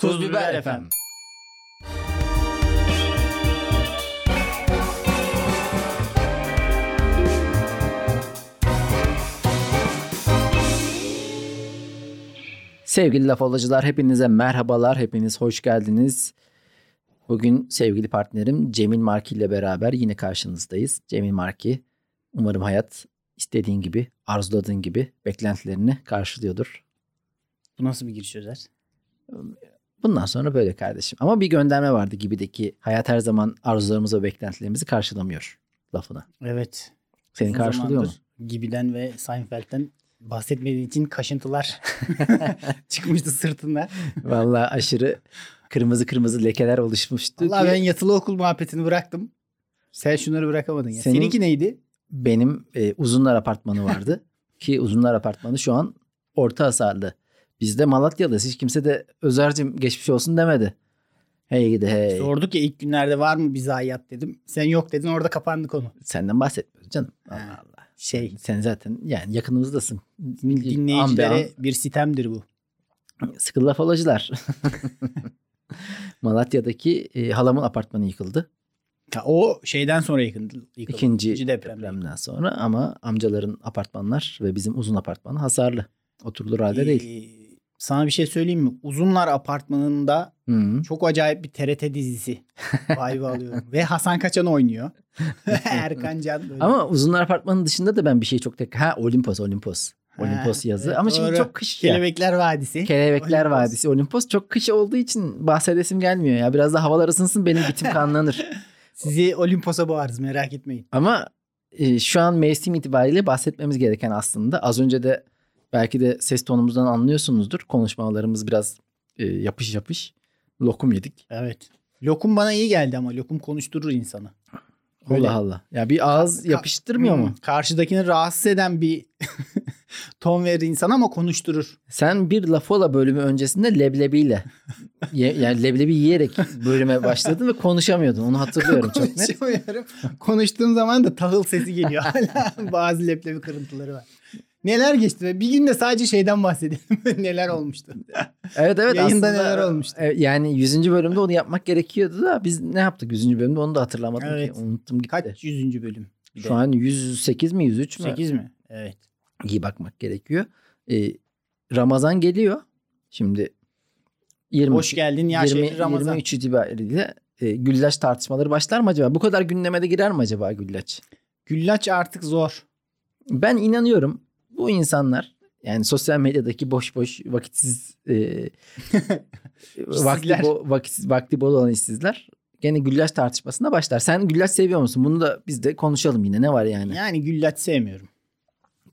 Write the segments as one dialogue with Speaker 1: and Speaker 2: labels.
Speaker 1: Tuz Biber efendim. Sevgili laf alıcılar hepinize merhabalar. Hepiniz hoş geldiniz. Bugün sevgili partnerim Cemil Marki ile beraber yine karşınızdayız. Cemil Marki umarım hayat istediğin gibi, arzuladığın gibi beklentilerini karşılıyordur.
Speaker 2: Bu nasıl bir giriş Özer?
Speaker 1: Bundan sonra böyle kardeşim. Ama bir gönderme vardı gibideki hayat her zaman arzularımızı ve beklentilerimizi karşılamıyor lafını.
Speaker 2: Evet.
Speaker 1: Seni
Speaker 2: Uzun
Speaker 1: karşılıyor mu?
Speaker 2: Gibi'den ve Seinfeld'den bahsetmediği için kaşıntılar çıkmıştı sırtından.
Speaker 1: Vallahi aşırı kırmızı kırmızı lekeler oluşmuştu.
Speaker 2: Allah ben yatılı okul muhabbetini bıraktım. Sen şunları bırakamadın ya.
Speaker 1: Senin-
Speaker 2: Seninki neydi?
Speaker 1: Benim e, uzunlar apartmanı vardı. ki uzunlar apartmanı şu an orta hasarlı. Biz de Malatya'dayız. Hiç kimse de Özer'cim geçmiş olsun demedi. Hey gidi hey.
Speaker 2: Sorduk ya ilk günlerde var mı bir zayiat dedim. Sen yok dedin orada kapandı konu.
Speaker 1: Senden bahsetmiyoruz canım.
Speaker 2: Ha.
Speaker 1: Allah Allah.
Speaker 2: Şey
Speaker 1: Sen zaten yani yakınımızdasın.
Speaker 2: dinleyicilere
Speaker 1: An be
Speaker 2: bir sitemdir bu.
Speaker 1: an. Sıkı laf alacılar. Malatya'daki e, halamın apartmanı yıkıldı.
Speaker 2: Ha, o şeyden sonra yıkıldı. yıkıldı.
Speaker 1: İkinci
Speaker 2: depremde.
Speaker 1: depremden sonra ama amcaların apartmanlar ve bizim uzun apartman hasarlı. Oturulur halde değil.
Speaker 2: Sana bir şey söyleyeyim mi? Uzunlar apartmanında
Speaker 1: Hı.
Speaker 2: Çok acayip bir TRT dizisi. Vibe alıyorum. Ve Hasan Kaçan oynuyor. Erkan Can. böyle.
Speaker 1: Ama uzunlar apartmanın dışında da ben bir şey çok tek... Ha Olimpos, Olimpos.
Speaker 2: Ha,
Speaker 1: Olimpos yazı.
Speaker 2: evet,
Speaker 1: Ama şimdi
Speaker 2: doğru.
Speaker 1: çok kış ya.
Speaker 2: Kelebekler Vadisi.
Speaker 1: Kelebekler
Speaker 2: Olimpos.
Speaker 1: Vadisi. Olimpos çok kış olduğu için bahsedesim gelmiyor ya. Biraz da havalar ısınsın benim bitim kanlanır.
Speaker 2: Sizi Olimpos'a boğarız merak etmeyin.
Speaker 1: Ama e, şu an mevsim itibariyle bahsetmemiz gereken aslında. Az önce de belki de ses tonumuzdan anlıyorsunuzdur. Konuşmalarımız biraz e, yapış yapış. Lokum yedik.
Speaker 2: Evet. Lokum bana iyi geldi ama lokum konuşturur insanı. Öyle.
Speaker 1: Allah Allah. Ya bir ağız
Speaker 2: Ka-
Speaker 1: yapıştırmıyor
Speaker 2: Hmm,
Speaker 1: mu?
Speaker 2: Karşıdakini rahatsız eden bir ton verir insan ama konuşturur.
Speaker 1: Sen bir Lafola bölümü öncesinde leblebiyle ye- yani leblebi yiyerek bölüme başladın ve konuşamıyordun. Onu hatırlıyorum çok net.
Speaker 2: Konuşamıyorum. Konuştuğum zaman da tahıl sesi geliyor. Hala bazı leblebi kırıntıları var. Neler geçti ve bir gün de sadece şeyden bahsedelim. Neler olmuştu.
Speaker 1: Evet evet
Speaker 2: Yayında
Speaker 1: aslında,
Speaker 2: neler olmuştu?
Speaker 1: e, Yani 100. bölümde onu yapmak gerekiyordu da biz ne yaptık 100. bölümde onu da hatırlamadım
Speaker 2: Evet.
Speaker 1: ki. Unuttum gitti.
Speaker 2: Kaç yüzüncü bölüm? Bir de.
Speaker 1: Şu an 108 mi 103 mü?
Speaker 2: 8 mi? Evet.
Speaker 1: İyi bakmak gerekiyor. Ee, Ramazan geliyor. Şimdi 20,
Speaker 2: Hoş geldin ya
Speaker 1: 20,
Speaker 2: şehri Ramazan.
Speaker 1: 23 itibariyle e, güllaç tartışmaları başlar mı acaba? Bu kadar gündeme de girer mi acaba güllaç?
Speaker 2: Güllaç artık zor.
Speaker 1: Ben inanıyorum bu insanlar yani sosyal medyadaki boş boş vakitsiz e, vakti, bo, vakitsiz, vakti bol olan işsizler gene güllaç tartışmasına başlar. Sen güllaç seviyor musun? Bunu da biz de konuşalım yine. Ne var yani?
Speaker 2: Yani güllaç sevmiyorum.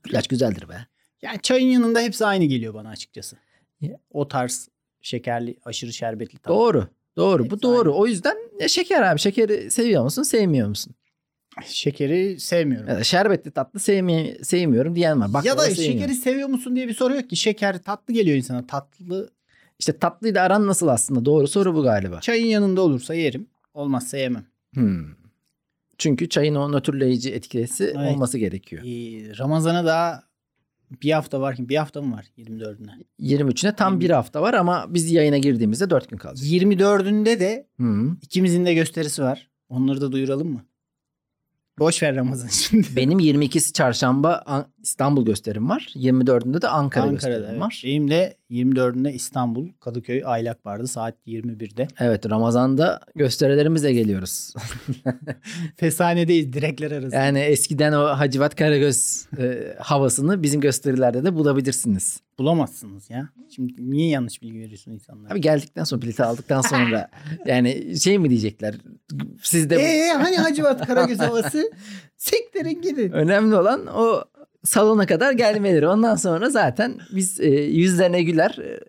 Speaker 1: Güllaç güzeldir be.
Speaker 2: Yani çayın yanında hepsi aynı geliyor bana açıkçası. O tarz şekerli, aşırı şerbetli tadı.
Speaker 1: Doğru. Doğru. Bu
Speaker 2: Hepsi
Speaker 1: doğru.
Speaker 2: aynı.
Speaker 1: O yüzden şeker abi. Şekeri seviyor musun? Sevmiyor musun?
Speaker 2: Şekeri sevmiyorum.
Speaker 1: Ya da şerbetli tatlı sevmi sevmiyorum diyen var. Baklava
Speaker 2: ya da
Speaker 1: sevmiyorum.
Speaker 2: şekeri seviyor musun diye bir soru yok ki. Şeker tatlı geliyor insana. Tatlı
Speaker 1: İşte tatlıyla aran nasıl aslında? Doğru soru bu galiba.
Speaker 2: çayın yanında olursa yerim. Olmazsa yemem.
Speaker 1: Hmm. Çünkü çayın o nötrleyici etkisi
Speaker 2: Evet.
Speaker 1: olması gerekiyor.
Speaker 2: Ee, Ramazan'a daha bir hafta var ki bir hafta mı var 24'üne?
Speaker 1: 23'üne tam bir hafta var ama biz yayına girdiğimizde 4 gün kalacak.
Speaker 2: 24'ünde de
Speaker 1: Hı.
Speaker 2: ikimizin de gösterisi var. Onları da duyuralım mı? Boş ver Ramazan şimdi.
Speaker 1: Benim 22'si çarşamba An- İstanbul gösterim var. 24'ünde de Ankara
Speaker 2: Ankara'da
Speaker 1: gösterim
Speaker 2: evet.
Speaker 1: var.
Speaker 2: Benim de 24'ünde İstanbul, Kadıköy, Aylak vardı saat 21'de.
Speaker 1: Evet Ramazan'da gösterilerimizle geliyoruz.
Speaker 2: Fesanedeyiz direkler arasında.
Speaker 1: Yani eskiden o Hacivat Karagöz e, havasını bizim gösterilerde de bulabilirsiniz.
Speaker 2: Bulamazsınız ya. Şimdi niye yanlış bilgi veriyorsun insanlara?
Speaker 1: Abi geldikten sonra bileti aldıktan sonra yani şey mi diyecekler? Siz de
Speaker 2: Eee hani Hacivat Karagöz havası? Siktirin gidin.
Speaker 1: önemli olan o salona kadar gelmeleri. Ondan sonra zaten biz e, yüzlerine güler, e,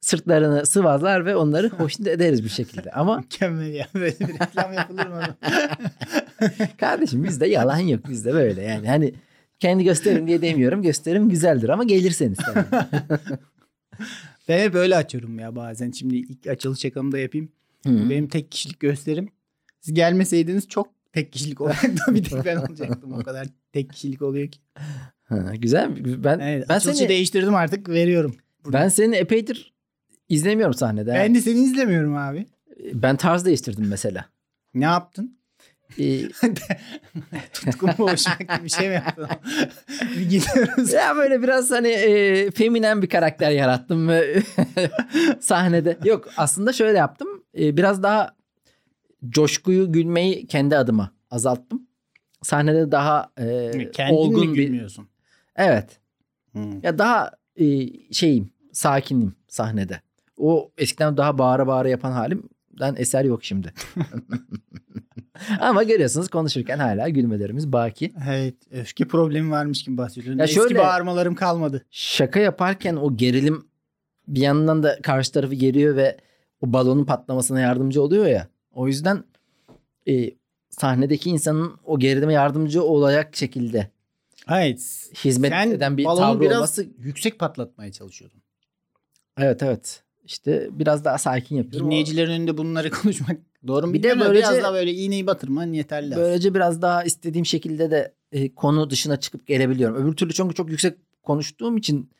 Speaker 1: sırtlarını sıvazlar ve onları hoşnut ederiz bir şekilde. Ama
Speaker 2: Mükemmel ya. Böyle bir reklam yapılır mı?
Speaker 1: kardeşim bizde yalan yok. Bizde böyle yani hani kendi gösterim diye demiyorum. Gösterim güzeldir ama gelirseniz tabii.
Speaker 2: ben hep öyle açıyorum ya bazen. Şimdi ilk açılış şakamı da yapayım.
Speaker 1: Hı.
Speaker 2: Benim tek kişilik gösterim. Siz gelmeseydiniz çok tek kişilik olacaktı. bir tek ben olacaktım. O kadar tek kişilik oluyor ki.
Speaker 1: Ha, güzel. Ben
Speaker 2: Evet,
Speaker 1: ben seni
Speaker 2: değiştirdim artık veriyorum.
Speaker 1: ben seni epeydir izlemiyorum sahnede.
Speaker 2: Ben de seni izlemiyorum abi.
Speaker 1: Ben tarz değiştirdim mesela.
Speaker 2: Ne yaptın?
Speaker 1: Ee,
Speaker 2: Tutkun boğuşmak bir şey mi yaptın? gidiyoruz.
Speaker 1: ya böyle biraz hani e, feminen bir karakter yarattım sahnede. Yok aslında şöyle yaptım. E, biraz daha coşkuyu gülmeyi kendi adıma azalttım. Sahnede daha e,
Speaker 2: Kendin
Speaker 1: olgun bir
Speaker 2: gülmüyorsun?
Speaker 1: evet
Speaker 2: Hmm.
Speaker 1: ya daha e, şeyim sakinim sahnede. O eskiden daha bağıra bağıra yapan halimden eser yok şimdi. Ama görüyorsunuz konuşurken hala gülmelerimiz baki.
Speaker 2: Evet. Öfke problemi varmış gibi bahsediyorsun.
Speaker 1: Ya
Speaker 2: Eski
Speaker 1: şöyle-
Speaker 2: bağırmalarım kalmadı.
Speaker 1: Şaka yaparken o gerilim bir yandan da karşı tarafı geriyor ve o balonun patlamasına yardımcı oluyor ya. O yüzden e, sahnedeki insanın o gerilime yardımcı olacak şekilde
Speaker 2: Evet.
Speaker 1: hizmet
Speaker 2: Sen
Speaker 1: eden bir tavrı
Speaker 2: biraz
Speaker 1: olması.
Speaker 2: yüksek patlatmaya çalışıyordun.
Speaker 1: Evet evet. İşte biraz daha sakin yapıyorum.
Speaker 2: Dinleyicilerin önünde bunları konuşmak doğru mu?
Speaker 1: Bir de böylece-
Speaker 2: biraz daha böyle iğneyi batırman yeterli. aslında.
Speaker 1: Böylece biraz daha istediğim şekilde de e, konu dışına çıkıp gelebiliyorum. Öbür türlü çünkü çok yüksek konuştuğum için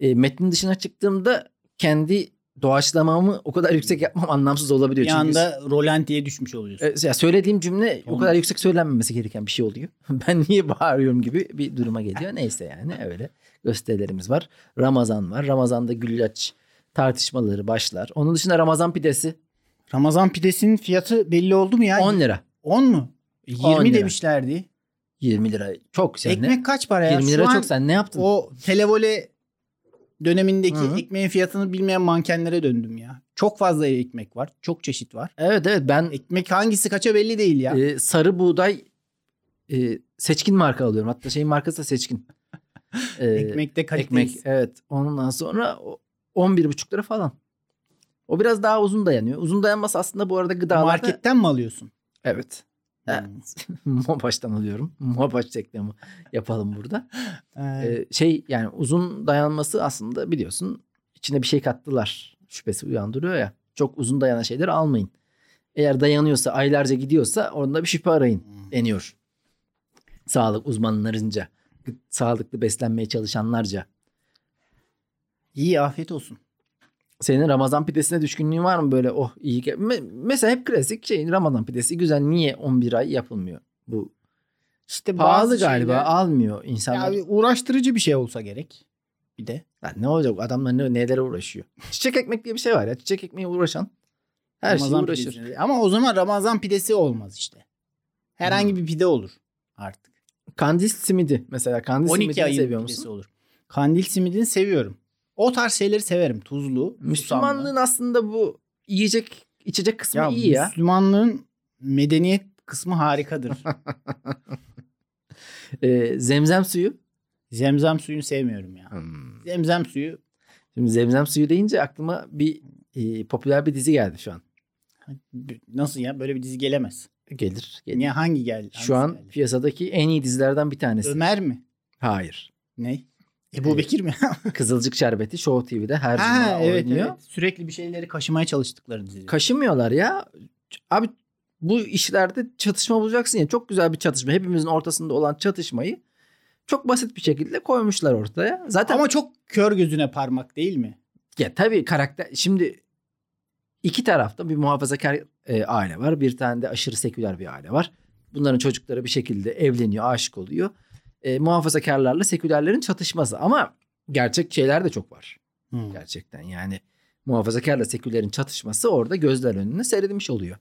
Speaker 1: e, metnin dışına çıktığımda kendi doğaçlamamı o kadar yüksek yapmam anlamsız olabiliyor.
Speaker 2: bir
Speaker 1: Çünkü
Speaker 2: anda rolantiye düşmüş oluyorsun.
Speaker 1: e, ya söylediğim cümle o
Speaker 2: Olmaz.
Speaker 1: kadar yüksek söylenmemesi gereken bir şey oluyor. ben niye bağırıyorum gibi bir duruma geliyor. Neyse yani öyle gösterilerimiz var. Ramazan var. Ramazan'da güllaç tartışmaları başlar. Onun dışında Ramazan pidesi
Speaker 2: Ramazan pidesinin fiyatı belli oldu mu ya?
Speaker 1: 10 lira.
Speaker 2: 10 mu? E, 20
Speaker 1: 10 lira.
Speaker 2: demişlerdi.
Speaker 1: 20 lira. Çok sen
Speaker 2: Ekmek
Speaker 1: ne?
Speaker 2: kaç para ya?
Speaker 1: 20
Speaker 2: Şu
Speaker 1: lira
Speaker 2: an
Speaker 1: çok sen ne yaptın?
Speaker 2: O televole dönemindeki
Speaker 1: Hı
Speaker 2: ekmeğin fiyatını bilmeyen mankenlere döndüm ya. Çok fazla ekmek var. Çok çeşit var.
Speaker 1: Evet evet ben
Speaker 2: Ekmek hangisi kaça belli değil ya.
Speaker 1: e, sarı buğday e, seçkin marka alıyorum. Hatta şeyin markası da seçkin. E,
Speaker 2: Ekmekte kalite.
Speaker 1: ekmek evet. Ondan sonra o- 11,5 lira falan. O biraz daha uzun dayanıyor. Uzun dayanması aslında bu arada gıdalarda.
Speaker 2: Marketten mi alıyorsun?
Speaker 1: Evet. Evet. Mobaş'tan alıyorum. Mobaş reklamı yapalım burada.
Speaker 2: Ee,
Speaker 1: Ee, şey yani uzun dayanması aslında biliyorsun içine bir şey kattılar şüphesi uyandırıyor ya. Çok uzun dayanan şeyleri almayın. Eğer dayanıyorsa aylarca gidiyorsa onda bir şüphe arayın
Speaker 2: Hmm.
Speaker 1: deniyor. Sağlık uzmanlarınca, sağlıklı beslenmeye çalışanlarca.
Speaker 2: İyi afiyet olsun.
Speaker 1: Senin Ramazan pidesine düşkünlüğün var mı böyle oh iyi. Me- mesela hep klasik şey Ramazan pidesi güzel niye 11 ay yapılmıyor? Bu
Speaker 2: İşte
Speaker 1: pahalı galiba
Speaker 2: şeyler-
Speaker 1: almıyor insanlar.
Speaker 2: Ya bir uğraştırıcı bir şey olsa gerek. Bir de.
Speaker 1: Lan ne olacak adamlar ne, nelere uğraşıyor. Çiçek ekmek diye bir şey var ya. Çiçek ekmeğe uğraşan her
Speaker 2: Ramazan
Speaker 1: uğraşır.
Speaker 2: pidesi. Ama o zaman Ramazan pidesi olmaz işte. Herhangi
Speaker 1: Hmm.
Speaker 2: bir pide olur artık.
Speaker 1: Kandil simidi mesela. Kandil
Speaker 2: 12
Speaker 1: simidini seviyor musun?
Speaker 2: olur. Kandil simidini seviyorum. O tarz şeyleri severim. Tuzlu.
Speaker 1: Müslümanlığın
Speaker 2: susamlı.
Speaker 1: aslında bu yiyecek içecek kısmı
Speaker 2: ya,
Speaker 1: iyi ya.
Speaker 2: Müslümanlığın medeniyet kısmı harikadır.
Speaker 1: Ee, zemzem suyu.
Speaker 2: Zemzem suyunu sevmiyorum ya. Zemzem suyu
Speaker 1: Şimdi zemzem suyu deyince aklıma bir e, popüler bir dizi geldi şu an.
Speaker 2: nasıl ya böyle bir dizi gelemez.
Speaker 1: Gelir. gelir.
Speaker 2: Niye hangi geldi?
Speaker 1: Şu an
Speaker 2: geldi?
Speaker 1: piyasadaki en iyi dizilerden bir tanesi.
Speaker 2: Ömer mi?
Speaker 1: Hayır.
Speaker 2: Ne? Ebu Bekir mi?
Speaker 1: Kızılcık Şerbeti Show TV'de her
Speaker 2: ha
Speaker 1: cuma
Speaker 2: evet,
Speaker 1: oynuyor.
Speaker 2: evet. Sürekli bir şeyleri kaşımaya çalıştıkları dizi.
Speaker 1: Kaşımıyorlar ya. Abi bu işlerde çatışma bulacaksın ya. Çok güzel bir çatışma. Hepimizin ortasında olan çatışmayı çok basit bir şekilde koymuşlar ortaya. Zaten
Speaker 2: Ama çok kör gözüne parmak değil mi?
Speaker 1: ya tabii karakter şimdi iki tarafta bir muhafazakar e, aile var. Bir tane de aşırı seküler bir aile var. Bunların çocukları bir şekilde evleniyor, aşık oluyor. E, muhafazakarlarla sekülerlerin çatışması ama gerçek şeyler de çok var.
Speaker 2: Hmm.
Speaker 1: gerçekten. Yani muhafazakarla sekülerin çatışması orada gözler önüne seyredilmiş oluyor.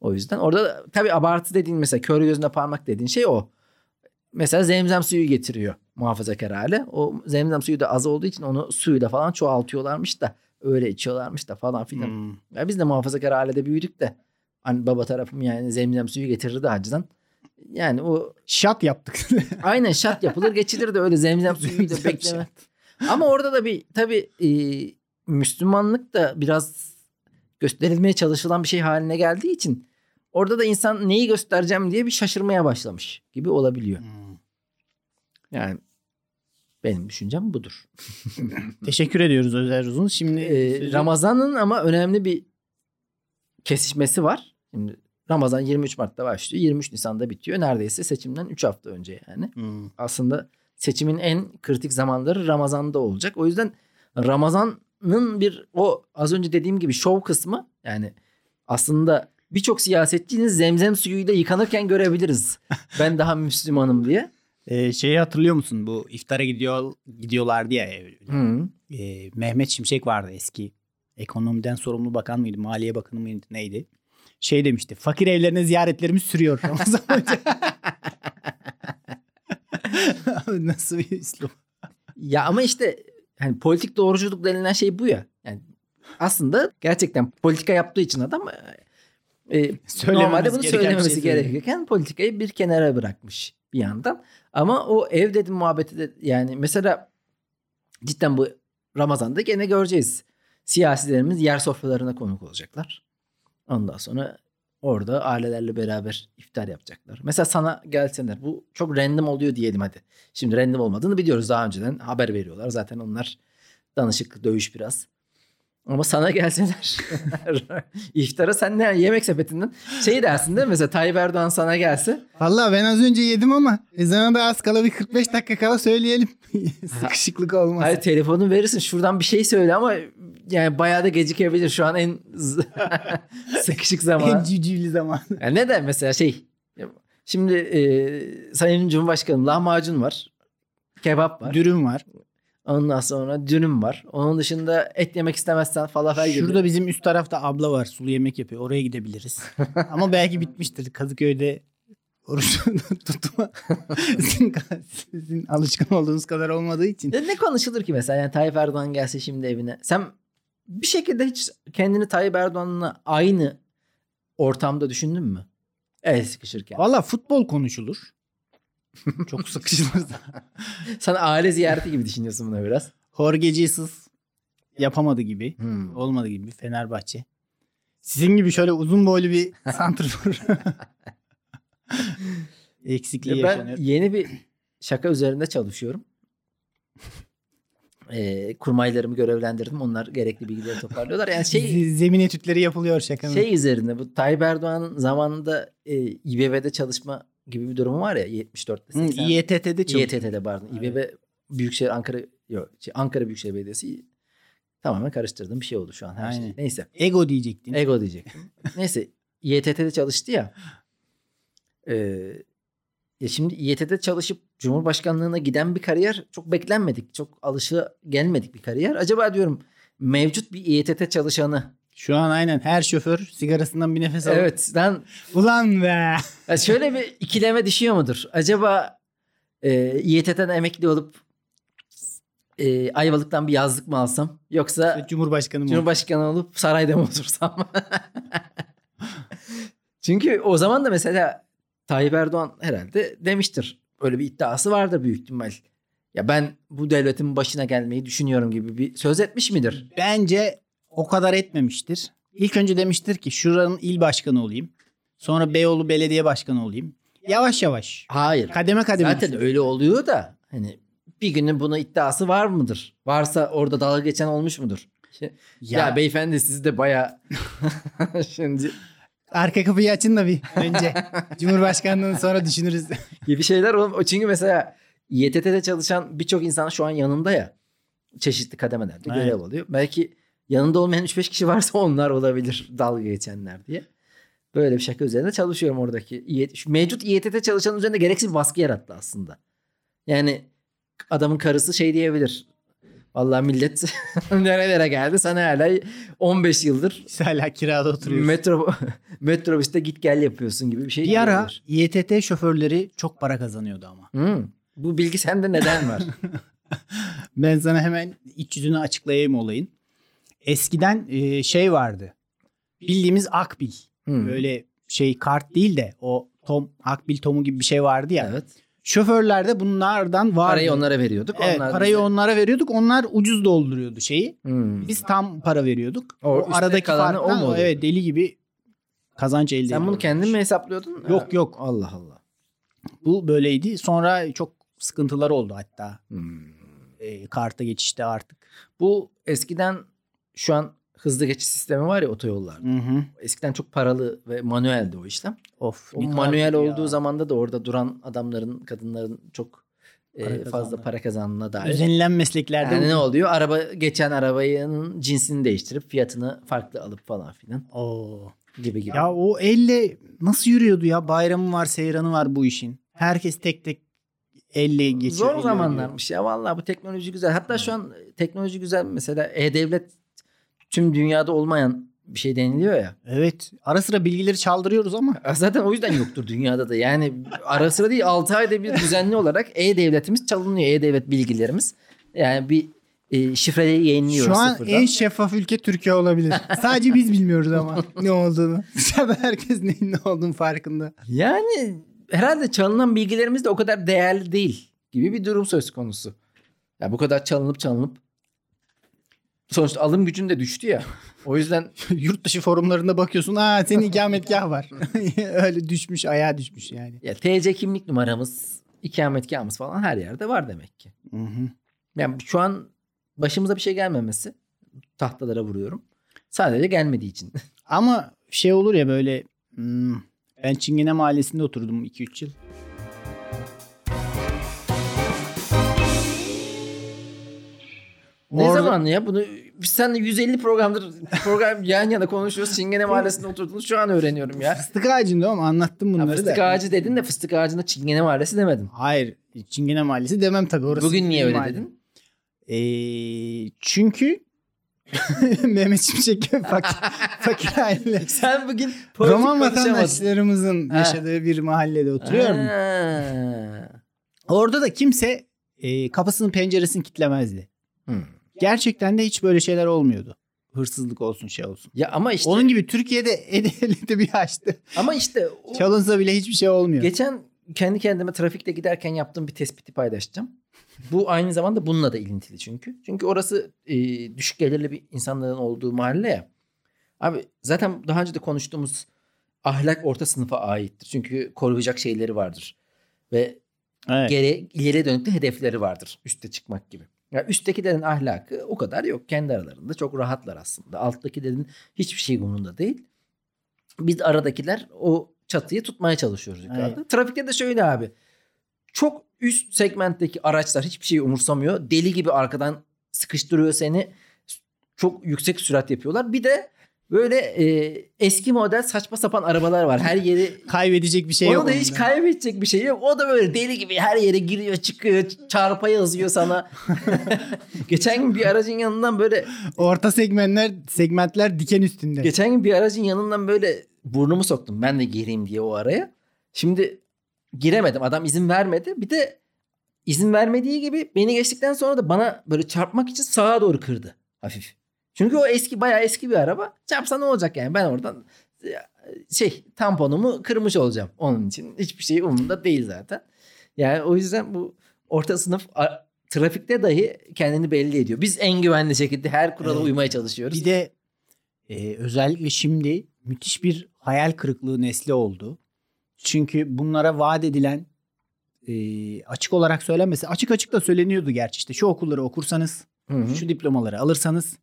Speaker 1: O yüzden orada da- tabii abartı dediğin mesela kör gözüne parmak dediğin şey o. Mesela zemzem suyu getiriyor muhafazakar hale. O zemzem suyu da az olduğu için onu suyla falan çoğaltıyorlarmış da öyle içiyorlarmış da falan filan.
Speaker 2: Hmm.
Speaker 1: Ya biz de muhafazakar ailede büyüdük de hani baba tarafım yani zemzem suyu getirirdi hacıdan. Yani o
Speaker 2: Şat yaptık.
Speaker 1: aynen şat yapılır geçilir de öyle zemzem suyu da bekleme. Ama orada da bir tabii e, Müslümanlık da biraz gösterilmeye çalışılan bir şey haline geldiği için orada da insan neyi göstereceğim diye bir şaşırmaya başlamış gibi olabiliyor.
Speaker 2: Hmm.
Speaker 1: Yani benim düşüncem budur.
Speaker 2: Teşekkür ediyoruz Özer Uzun. Şimdi
Speaker 1: Ee, Ramazan'ın ama önemli bir kesişmesi var. Şimdi Ramazan 23 Mart'ta başlıyor. 23 Nisan'da bitiyor. Neredeyse seçimden 3 hafta önce yani.
Speaker 2: Hmm.
Speaker 1: aslında seçimin en kritik zamanları Ramazan'da olacak. O yüzden Ramazan Ramazan'ın bir o az önce dediğim gibi şov kısmı yani aslında birçok siyasetçinin zemzem suyuyla yıkanırken görebiliriz. ben daha Müslümanım diye.
Speaker 2: Ee, şeyi hatırlıyor musun? Bu iftara gidiyor gidiyorlardı ya.
Speaker 1: Hı.
Speaker 2: Ee, Mehmet Şimşek vardı eski. Ekonomiden sorumlu bakan mıydı? Maliye bakanı mıydı? Neydi? Şey demişti. Fakir evlerine ziyaretlerimiz sürüyor. Ramazan Hoca. Nasıl bir üslup?
Speaker 1: Ya ama işte hani politik doğruculuk denilen şey bu ya. Yani aslında gerçekten politika yaptığı için adam e, e, normalde bunu
Speaker 2: şey
Speaker 1: söylememesi
Speaker 2: söylüyor.
Speaker 1: gerekirken politikayı bir kenara bırakmış bir yandan. Ama o ev dedim muhabbeti de yani mesela cidden bu Ramazan'da gene göreceğiz. Siyasilerimiz yer sofralarına konuk olacaklar. Ondan sonra orada ailelerle beraber iftar yapacaklar. Mesela sana gelseler bu çok random oluyor diyelim hadi. Şimdi random olmadığını biliyoruz daha önceden haber veriyorlar. Zaten onlar danışık dövüş biraz. Ama sana gelseler iftara sen ne yemek sepetinden şey dersin değil mi? Mesela Tayyip Erdoğan sana gelse
Speaker 2: Vallahi ben az önce yedim ama ezana da az kala bir 45 dakika kala söyleyelim. Sıkışıklık olmasın.
Speaker 1: hayır telefonu verirsin şuradan bir şey söyle ama yani bayağı da gecikebilir şu an en sıkışık
Speaker 2: En
Speaker 1: zaman.
Speaker 2: civcivli zaman.
Speaker 1: Yani ne de mesela şey şimdi e, Sayın Cumhurbaşkanı lahmacun var. Kebap var.
Speaker 2: Dürüm var.
Speaker 1: Ondan sonra dürüm var. Onun dışında et yemek istemezsen falafel gibi.
Speaker 2: Şurada bizim üst tarafta abla var. Sulu yemek yapıyor. Oraya gidebiliriz. Ama belki bitmiştir. Kadıköy'de oruç tutma sizin, sizin alışkın olduğunuz kadar olmadığı için.
Speaker 1: Ne konuşulur ki mesela yani Tayyip Erdoğan gelse şimdi evine. Sen bir şekilde hiç kendini Tayyip Erdoğan'la aynı ortamda düşündün mü? El sıkışırken.
Speaker 2: Valla futbol konuşulur. Çok sıkışılırsa.
Speaker 1: Sen aile ziyareti gibi düşünüyorsun bunu biraz.
Speaker 2: Jorge Jesus yapamadı gibi.
Speaker 1: Hmm.
Speaker 2: Olmadı gibi Fenerbahçe. Sizin gibi şöyle uzun boylu bir santrfor. Eksikliği
Speaker 1: Ya ben
Speaker 2: yaşanıyor.
Speaker 1: yeni bir şaka üzerinde çalışıyorum. Ee, kurmaylarımı görevlendirdim. Onlar gerekli bilgileri toparlıyorlar. Yani şey
Speaker 2: Zemin etütleri yapılıyor şakanın.
Speaker 1: şey üzerinde bu Tayyip Erdoğan'ın zamanında e, İBB'de çalışma gibi bir durumu var ya 74'te.
Speaker 2: Hı,
Speaker 1: 80'de.
Speaker 2: İETT'de çalışıyor.
Speaker 1: İETT'de pardon. İBB Büyükşehir Ankara yok, şey, Ankara Büyükşehir Belediyesi tamamen karıştırdığım bir şey oldu şu an her şey.
Speaker 2: Aynen.
Speaker 1: Neyse.
Speaker 2: Ego diyecektin.
Speaker 1: Ego diyecektim. Neyse. İETT'de çalıştı ya. Ee, ya şimdi İETT'de çalışıp Cumhurbaşkanlığına giden bir kariyer çok beklenmedik. Çok alışa gelmedik bir kariyer. Acaba diyorum mevcut bir İETT çalışanı.
Speaker 2: Şu an aynen her şoför sigarasından bir nefes alıyor.
Speaker 1: Evet. Lan
Speaker 2: Ulan be.
Speaker 1: ya şöyle bir ikileme düşüyor mudur? Acaba e, İETT'den emekli olup e, Ayvalık'tan bir yazlık mı alsam? Yoksa
Speaker 2: Cumhurbaşkanı mı?
Speaker 1: Cumhurbaşkanı olup sarayda mı otursam? Çünkü o zaman da mesela Tayyip Erdoğan herhalde demiştir. Öyle bir iddiası vardır büyük ihtimal. Ya ben bu devletin başına gelmeyi düşünüyorum gibi bir söz etmiş midir?
Speaker 2: Bence o kadar etmemiştir. İlk önce demiştir ki şuranın il başkanı olayım. Sonra Beyoğlu belediye başkanı olayım. Yavaş yavaş.
Speaker 1: Hayır.
Speaker 2: Kademe kademe.
Speaker 1: Zaten
Speaker 2: düşün.
Speaker 1: öyle oluyor da hani bir günün buna iddiası var mıdır? Varsa orada dalga geçen olmuş mudur? Ya,
Speaker 2: Ya,
Speaker 1: beyefendi siz de baya şimdi
Speaker 2: arka kapıyı açın da bir önce. Cumhurbaşkanlığını sonra düşünürüz.
Speaker 1: gibi şeyler oğlum. O Çünkü mesela İETT'de çalışan birçok insan şu an yanında ya. Çeşitli kademelerde görev alıyor. Belki yanında olmayan 3-5 kişi varsa onlar olabilir dalga geçenler diye. Böyle bir şaka üzerinde çalışıyorum oradaki. İET mevcut İETT çalışanın üzerinde gereksiz bir baskı yarattı aslında. Yani adamın karısı şey diyebilir. Vallahi millet nerelere geldi sana hala 15 yıldır
Speaker 2: Biz hala kirada oturuyoruz.
Speaker 1: metro metrobüste git gel yapıyorsun gibi bir şey
Speaker 2: bir ara. İETT şoförleri çok para kazanıyordu ama.
Speaker 1: Hmm. Bu bilgi sende neden var?
Speaker 2: Ben sana hemen iç yüzünü açıklayayım olayın. Eskiden e, şey vardı. Bildiğimiz Akbil.
Speaker 1: Hmm.
Speaker 2: Böyle şey kart değil de o Tom Akbil Tom'u gibi bir şey vardı ya.
Speaker 1: Evet.
Speaker 2: Şoförler de bunlardan vardı.
Speaker 1: Parayı onlara veriyorduk.
Speaker 2: Evet,
Speaker 1: onlar
Speaker 2: parayı
Speaker 1: bize-
Speaker 2: onlara veriyorduk. Onlar ucuz dolduruyordu şeyi.
Speaker 1: Hmm.
Speaker 2: Biz tam para veriyorduk.
Speaker 1: O
Speaker 2: O, aradaki farktan
Speaker 1: o mu
Speaker 2: evet deli gibi kazanç elde
Speaker 1: Sen bunu kendin mi hesaplıyordun?
Speaker 2: Yok,
Speaker 1: Ha,
Speaker 2: yok.
Speaker 1: Allah Allah.
Speaker 2: Bu böyleydi. Sonra çok sıkıntılar oldu hatta.
Speaker 1: Hmm.
Speaker 2: E, karta geçişte artık.
Speaker 1: Bu eskiden şu an hızlı geçiş sistemi var ya otoyollarda.
Speaker 2: Hı hı.
Speaker 1: Eskiden çok paralı ve manueldi o işlem.
Speaker 2: Of.
Speaker 1: O manuel
Speaker 2: ya.
Speaker 1: olduğu zamanda da orada duran adamların, kadınların çok e,
Speaker 2: Para
Speaker 1: fazla
Speaker 2: kazanma.
Speaker 1: para kazanına dair.
Speaker 2: Özenilen mesleklerde
Speaker 1: Yani ne oluyor? Araba geçen arabanın cinsini değiştirip fiyatını farklı alıp falan filan
Speaker 2: Oo.
Speaker 1: gibi gibi.
Speaker 2: Ya o elle nasıl yürüyordu ya? Bayramı var, seyranı var bu işin. Herkes tek tek elle geçiyor.
Speaker 1: Zor
Speaker 2: elle
Speaker 1: zamanlarmış ya vallahi bu teknoloji güzel. Hatta şu an teknoloji güzel mesela e-devlet tüm dünyada olmayan bir şey deniliyor ya.
Speaker 2: Evet. Ara sıra bilgileri çaldırıyoruz ama.
Speaker 1: Zaten o yüzden yoktur dünyada da. Yani ara sıra değil 6 ayda bir düzenli olarak e-devletimiz çalınıyor. E-devlet bilgilerimiz. Yani bir e, şifreyi yayınlıyoruz
Speaker 2: Şu an
Speaker 1: sıfırdan.
Speaker 2: en şeffaf ülke Türkiye olabilir. Sadece biz bilmiyoruz ama ne olduğunu. Dışarıda herkes neyin ne olduğunu farkında.
Speaker 1: Yani herhalde çalınan bilgilerimiz de o kadar değerli değil gibi bir durum söz konusu. Ya bu kadar çalınıp çalınıp sonuçta alım gücün de düştü ya. O yüzden
Speaker 2: Yurt dışı forumlarında bakıyorsun. Aa senin ikametgah var. Öyle düşmüş ayağa düşmüş yani.
Speaker 1: ya TC kimlik numaramız, ikametgahımız falan her yerde var demek ki.
Speaker 2: Hı hı.
Speaker 1: Yani şu an başımıza bir şey gelmemesi tahtalara vuruyorum. Sadece gelmediği için.
Speaker 2: Ama şey olur ya böyle hmm, ben Çingene Mahallesi'nde oturdum 2-3 yıl.
Speaker 1: ne
Speaker 2: Orada-
Speaker 1: zaman ya bunu biz seninle 150 programdır program yan yana konuşuyoruz. Çingene Mahallesi'nde oturdunuz şu an öğreniyorum ya.
Speaker 2: Fıstık ağacında ama anlattım bunları
Speaker 1: fıstık
Speaker 2: da.
Speaker 1: ağacı dedin de fıstık ağacında Çingene Mahallesi demedin.
Speaker 2: Hayır Çingene Mahallesi demem tabii. Orası
Speaker 1: Bugün niye öyle dedin?
Speaker 2: Ee, çünkü Mehmet Şimşek fakir, fakir aile.
Speaker 1: Sen bugün
Speaker 2: Roman vatandaşlarımızın
Speaker 1: Ha.
Speaker 2: yaşadığı bir mahallede oturuyorum.
Speaker 1: Ha.
Speaker 2: Orada da kimse e, kapısının penceresini kitlemezdi.
Speaker 1: Hmm.
Speaker 2: Gerçekten de hiç böyle şeyler olmuyordu. Hırsızlık olsun şey olsun.
Speaker 1: Ya ama işte
Speaker 2: Onun gibi Türkiye'de E-Devlet'i bir açtı.
Speaker 1: ama işte o-
Speaker 2: Çalınsa bile hiçbir şey olmuyor.
Speaker 1: geçen kendi kendime trafikte giderken yaptığım bir tespiti paylaşacağım. Bu aynı zamanda bununla da ilintili çünkü. Çünkü orası e, düşük gelirli bir insanların olduğu mahalle ya. Abi zaten daha önce de konuştuğumuz ahlak orta sınıfa aittir. Çünkü koruyacak şeyleri vardır. Ve
Speaker 2: Evet.
Speaker 1: geri, ileriye dönük de hedefleri vardır. Üste çıkmak gibi. Ya üsttekilerin ahlakı o kadar yok. Kendi aralarında çok rahatlar aslında. Alttakilerin hiçbir şey umurunda değil. Biz aradakiler o çatıyı tutmaya çalışıyoruz yukarıda. Trafikte de şöyle abi. Çok üst segmentteki araçlar hiçbir şeyi umursamıyor. Deli gibi arkadan sıkıştırıyor seni. Çok yüksek sürat yapıyorlar. Bir de böyle e, eski model saçma sapan arabalar var. Her yeri
Speaker 2: Kaybedecek bir şey
Speaker 1: Onu
Speaker 2: yok.
Speaker 1: da hiç
Speaker 2: onda.
Speaker 1: kaybedecek bir şey yok. O da böyle deli gibi her yere giriyor çıkıyor çarpa yazıyor sana. geçen gün bir aracın yanından böyle
Speaker 2: Orta segmentler segmentler diken üstünde.
Speaker 1: geçen gün bir aracın yanından böyle burnumu soktum. Ben de gireyim diye o araya. Şimdi giremedim. Adam izin vermedi. Bir de izin vermediği gibi beni geçtikten sonra da bana böyle çarpmak için sağa doğru kırdı hafif. Çünkü o eski bayağı eski bir araba. Çarpsa ne olacak yani? Ben oradan şey tamponumu kırmış olacağım. Onun için hiçbir şey umurumda değil zaten. Yani o yüzden bu orta sınıf trafikte dahi kendini belli ediyor. Biz en güvenli şekilde her kurala
Speaker 2: Evet.
Speaker 1: uymaya çalışıyoruz.
Speaker 2: Bir de e, özellikle şimdi müthiş bir hayal kırıklığı nesli oldu. Çünkü bunlara vaat edilen e, açık olarak söylenmesi açık açık da söyleniyordu gerçi işte şu okulları okursanız
Speaker 1: Hı hı.
Speaker 2: şu diplomaları alırsanız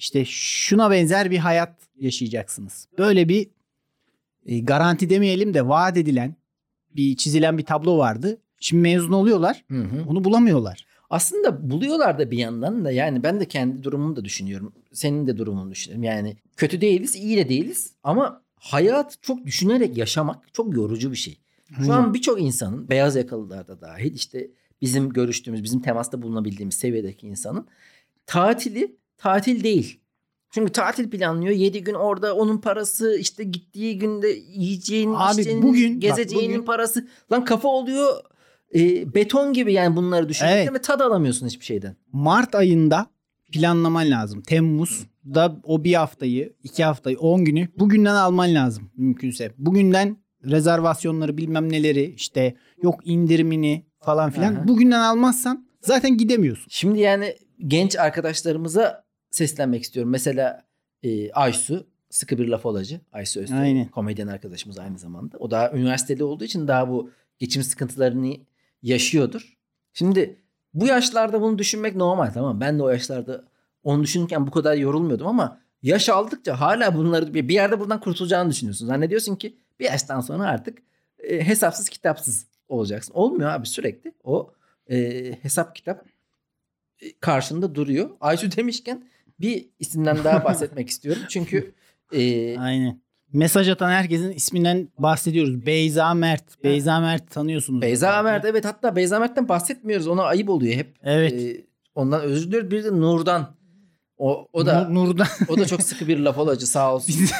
Speaker 2: işte şuna benzer bir hayat yaşayacaksınız. Böyle bir e, garanti demeyelim de vaat edilen bir çizilen bir tablo vardı. Şimdi mezun oluyorlar
Speaker 1: Hı hı.
Speaker 2: onu bulamıyorlar.
Speaker 1: Aslında buluyorlar da bir yandan da yani ben de kendi durumumu da düşünüyorum. Senin de durumunu düşünüyorum. Yani kötü değiliz, iyi de değiliz ama hayat çok düşünerek yaşamak çok yorucu bir şey. Şu an birçok insanın beyaz yakalılar da dahil işte bizim görüştüğümüz, bizim temasta bulunabildiğimiz seviyedeki insanın tatili tatil değil. Çünkü tatil planlıyor. 7 gün orada onun parası işte gittiği günde yiyeceğin,
Speaker 2: Abi
Speaker 1: içeceğinin,
Speaker 2: bugün- bak
Speaker 1: gezeceğinin
Speaker 2: bugün-
Speaker 1: parası. Lan kafa oluyor e, beton gibi yani bunları düşünürken
Speaker 2: Evet.
Speaker 1: ve tad alamıyorsun hiçbir şeyden.
Speaker 2: Mart ayında planlaman lazım. Temmuz'da o bir haftayı, iki haftayı, on günü bugünden alman lazım mümkünse. Bugünden rezervasyonları bilmem neleri işte yok indirimini falan filan.
Speaker 1: Aha.
Speaker 2: Bugünden almazsan zaten gidemiyorsun.
Speaker 1: Şimdi yani genç arkadaşlarımıza seslenmek istiyorum. Mesela e, Aysu sıkı bir laf olacı. Aysu Öztürk
Speaker 2: Aynen.
Speaker 1: komedyen arkadaşımız aynı zamanda. O daha üniversitede olduğu için daha bu geçim sıkıntılarını yaşıyordur. Şimdi bu yaşlarda bunu düşünmek normal tamam. Ben de o yaşlarda onu düşünürken bu kadar yorulmuyordum ama yaş aldıkça hala bunları bir yerde buradan kurtulacağını düşünüyorsun. Zannediyorsun ki bir yaştan sonra artık e, hesapsız kitapsız olacaksın. Olmuyor abi sürekli o e, hesap kitap karşında duruyor. Aysu demişken bir isimden daha bahsetmek istiyorum. Çünkü e,
Speaker 2: Aynen. Mesaj atan herkesin isminden bahsediyoruz. Beyza Mert. Beyza Mert tanıyorsunuz.
Speaker 1: Beyza Mert evet hatta Beyza Mert'ten bahsetmiyoruz. Ona ayıp oluyor hep.
Speaker 2: Evet.
Speaker 1: E, ondan özür diliyoruz. Bir de Nur'dan. O, o da
Speaker 2: Nur- Nur'dan.
Speaker 1: o da çok sıkı bir laf olacı sağ olsun.
Speaker 2: Biz-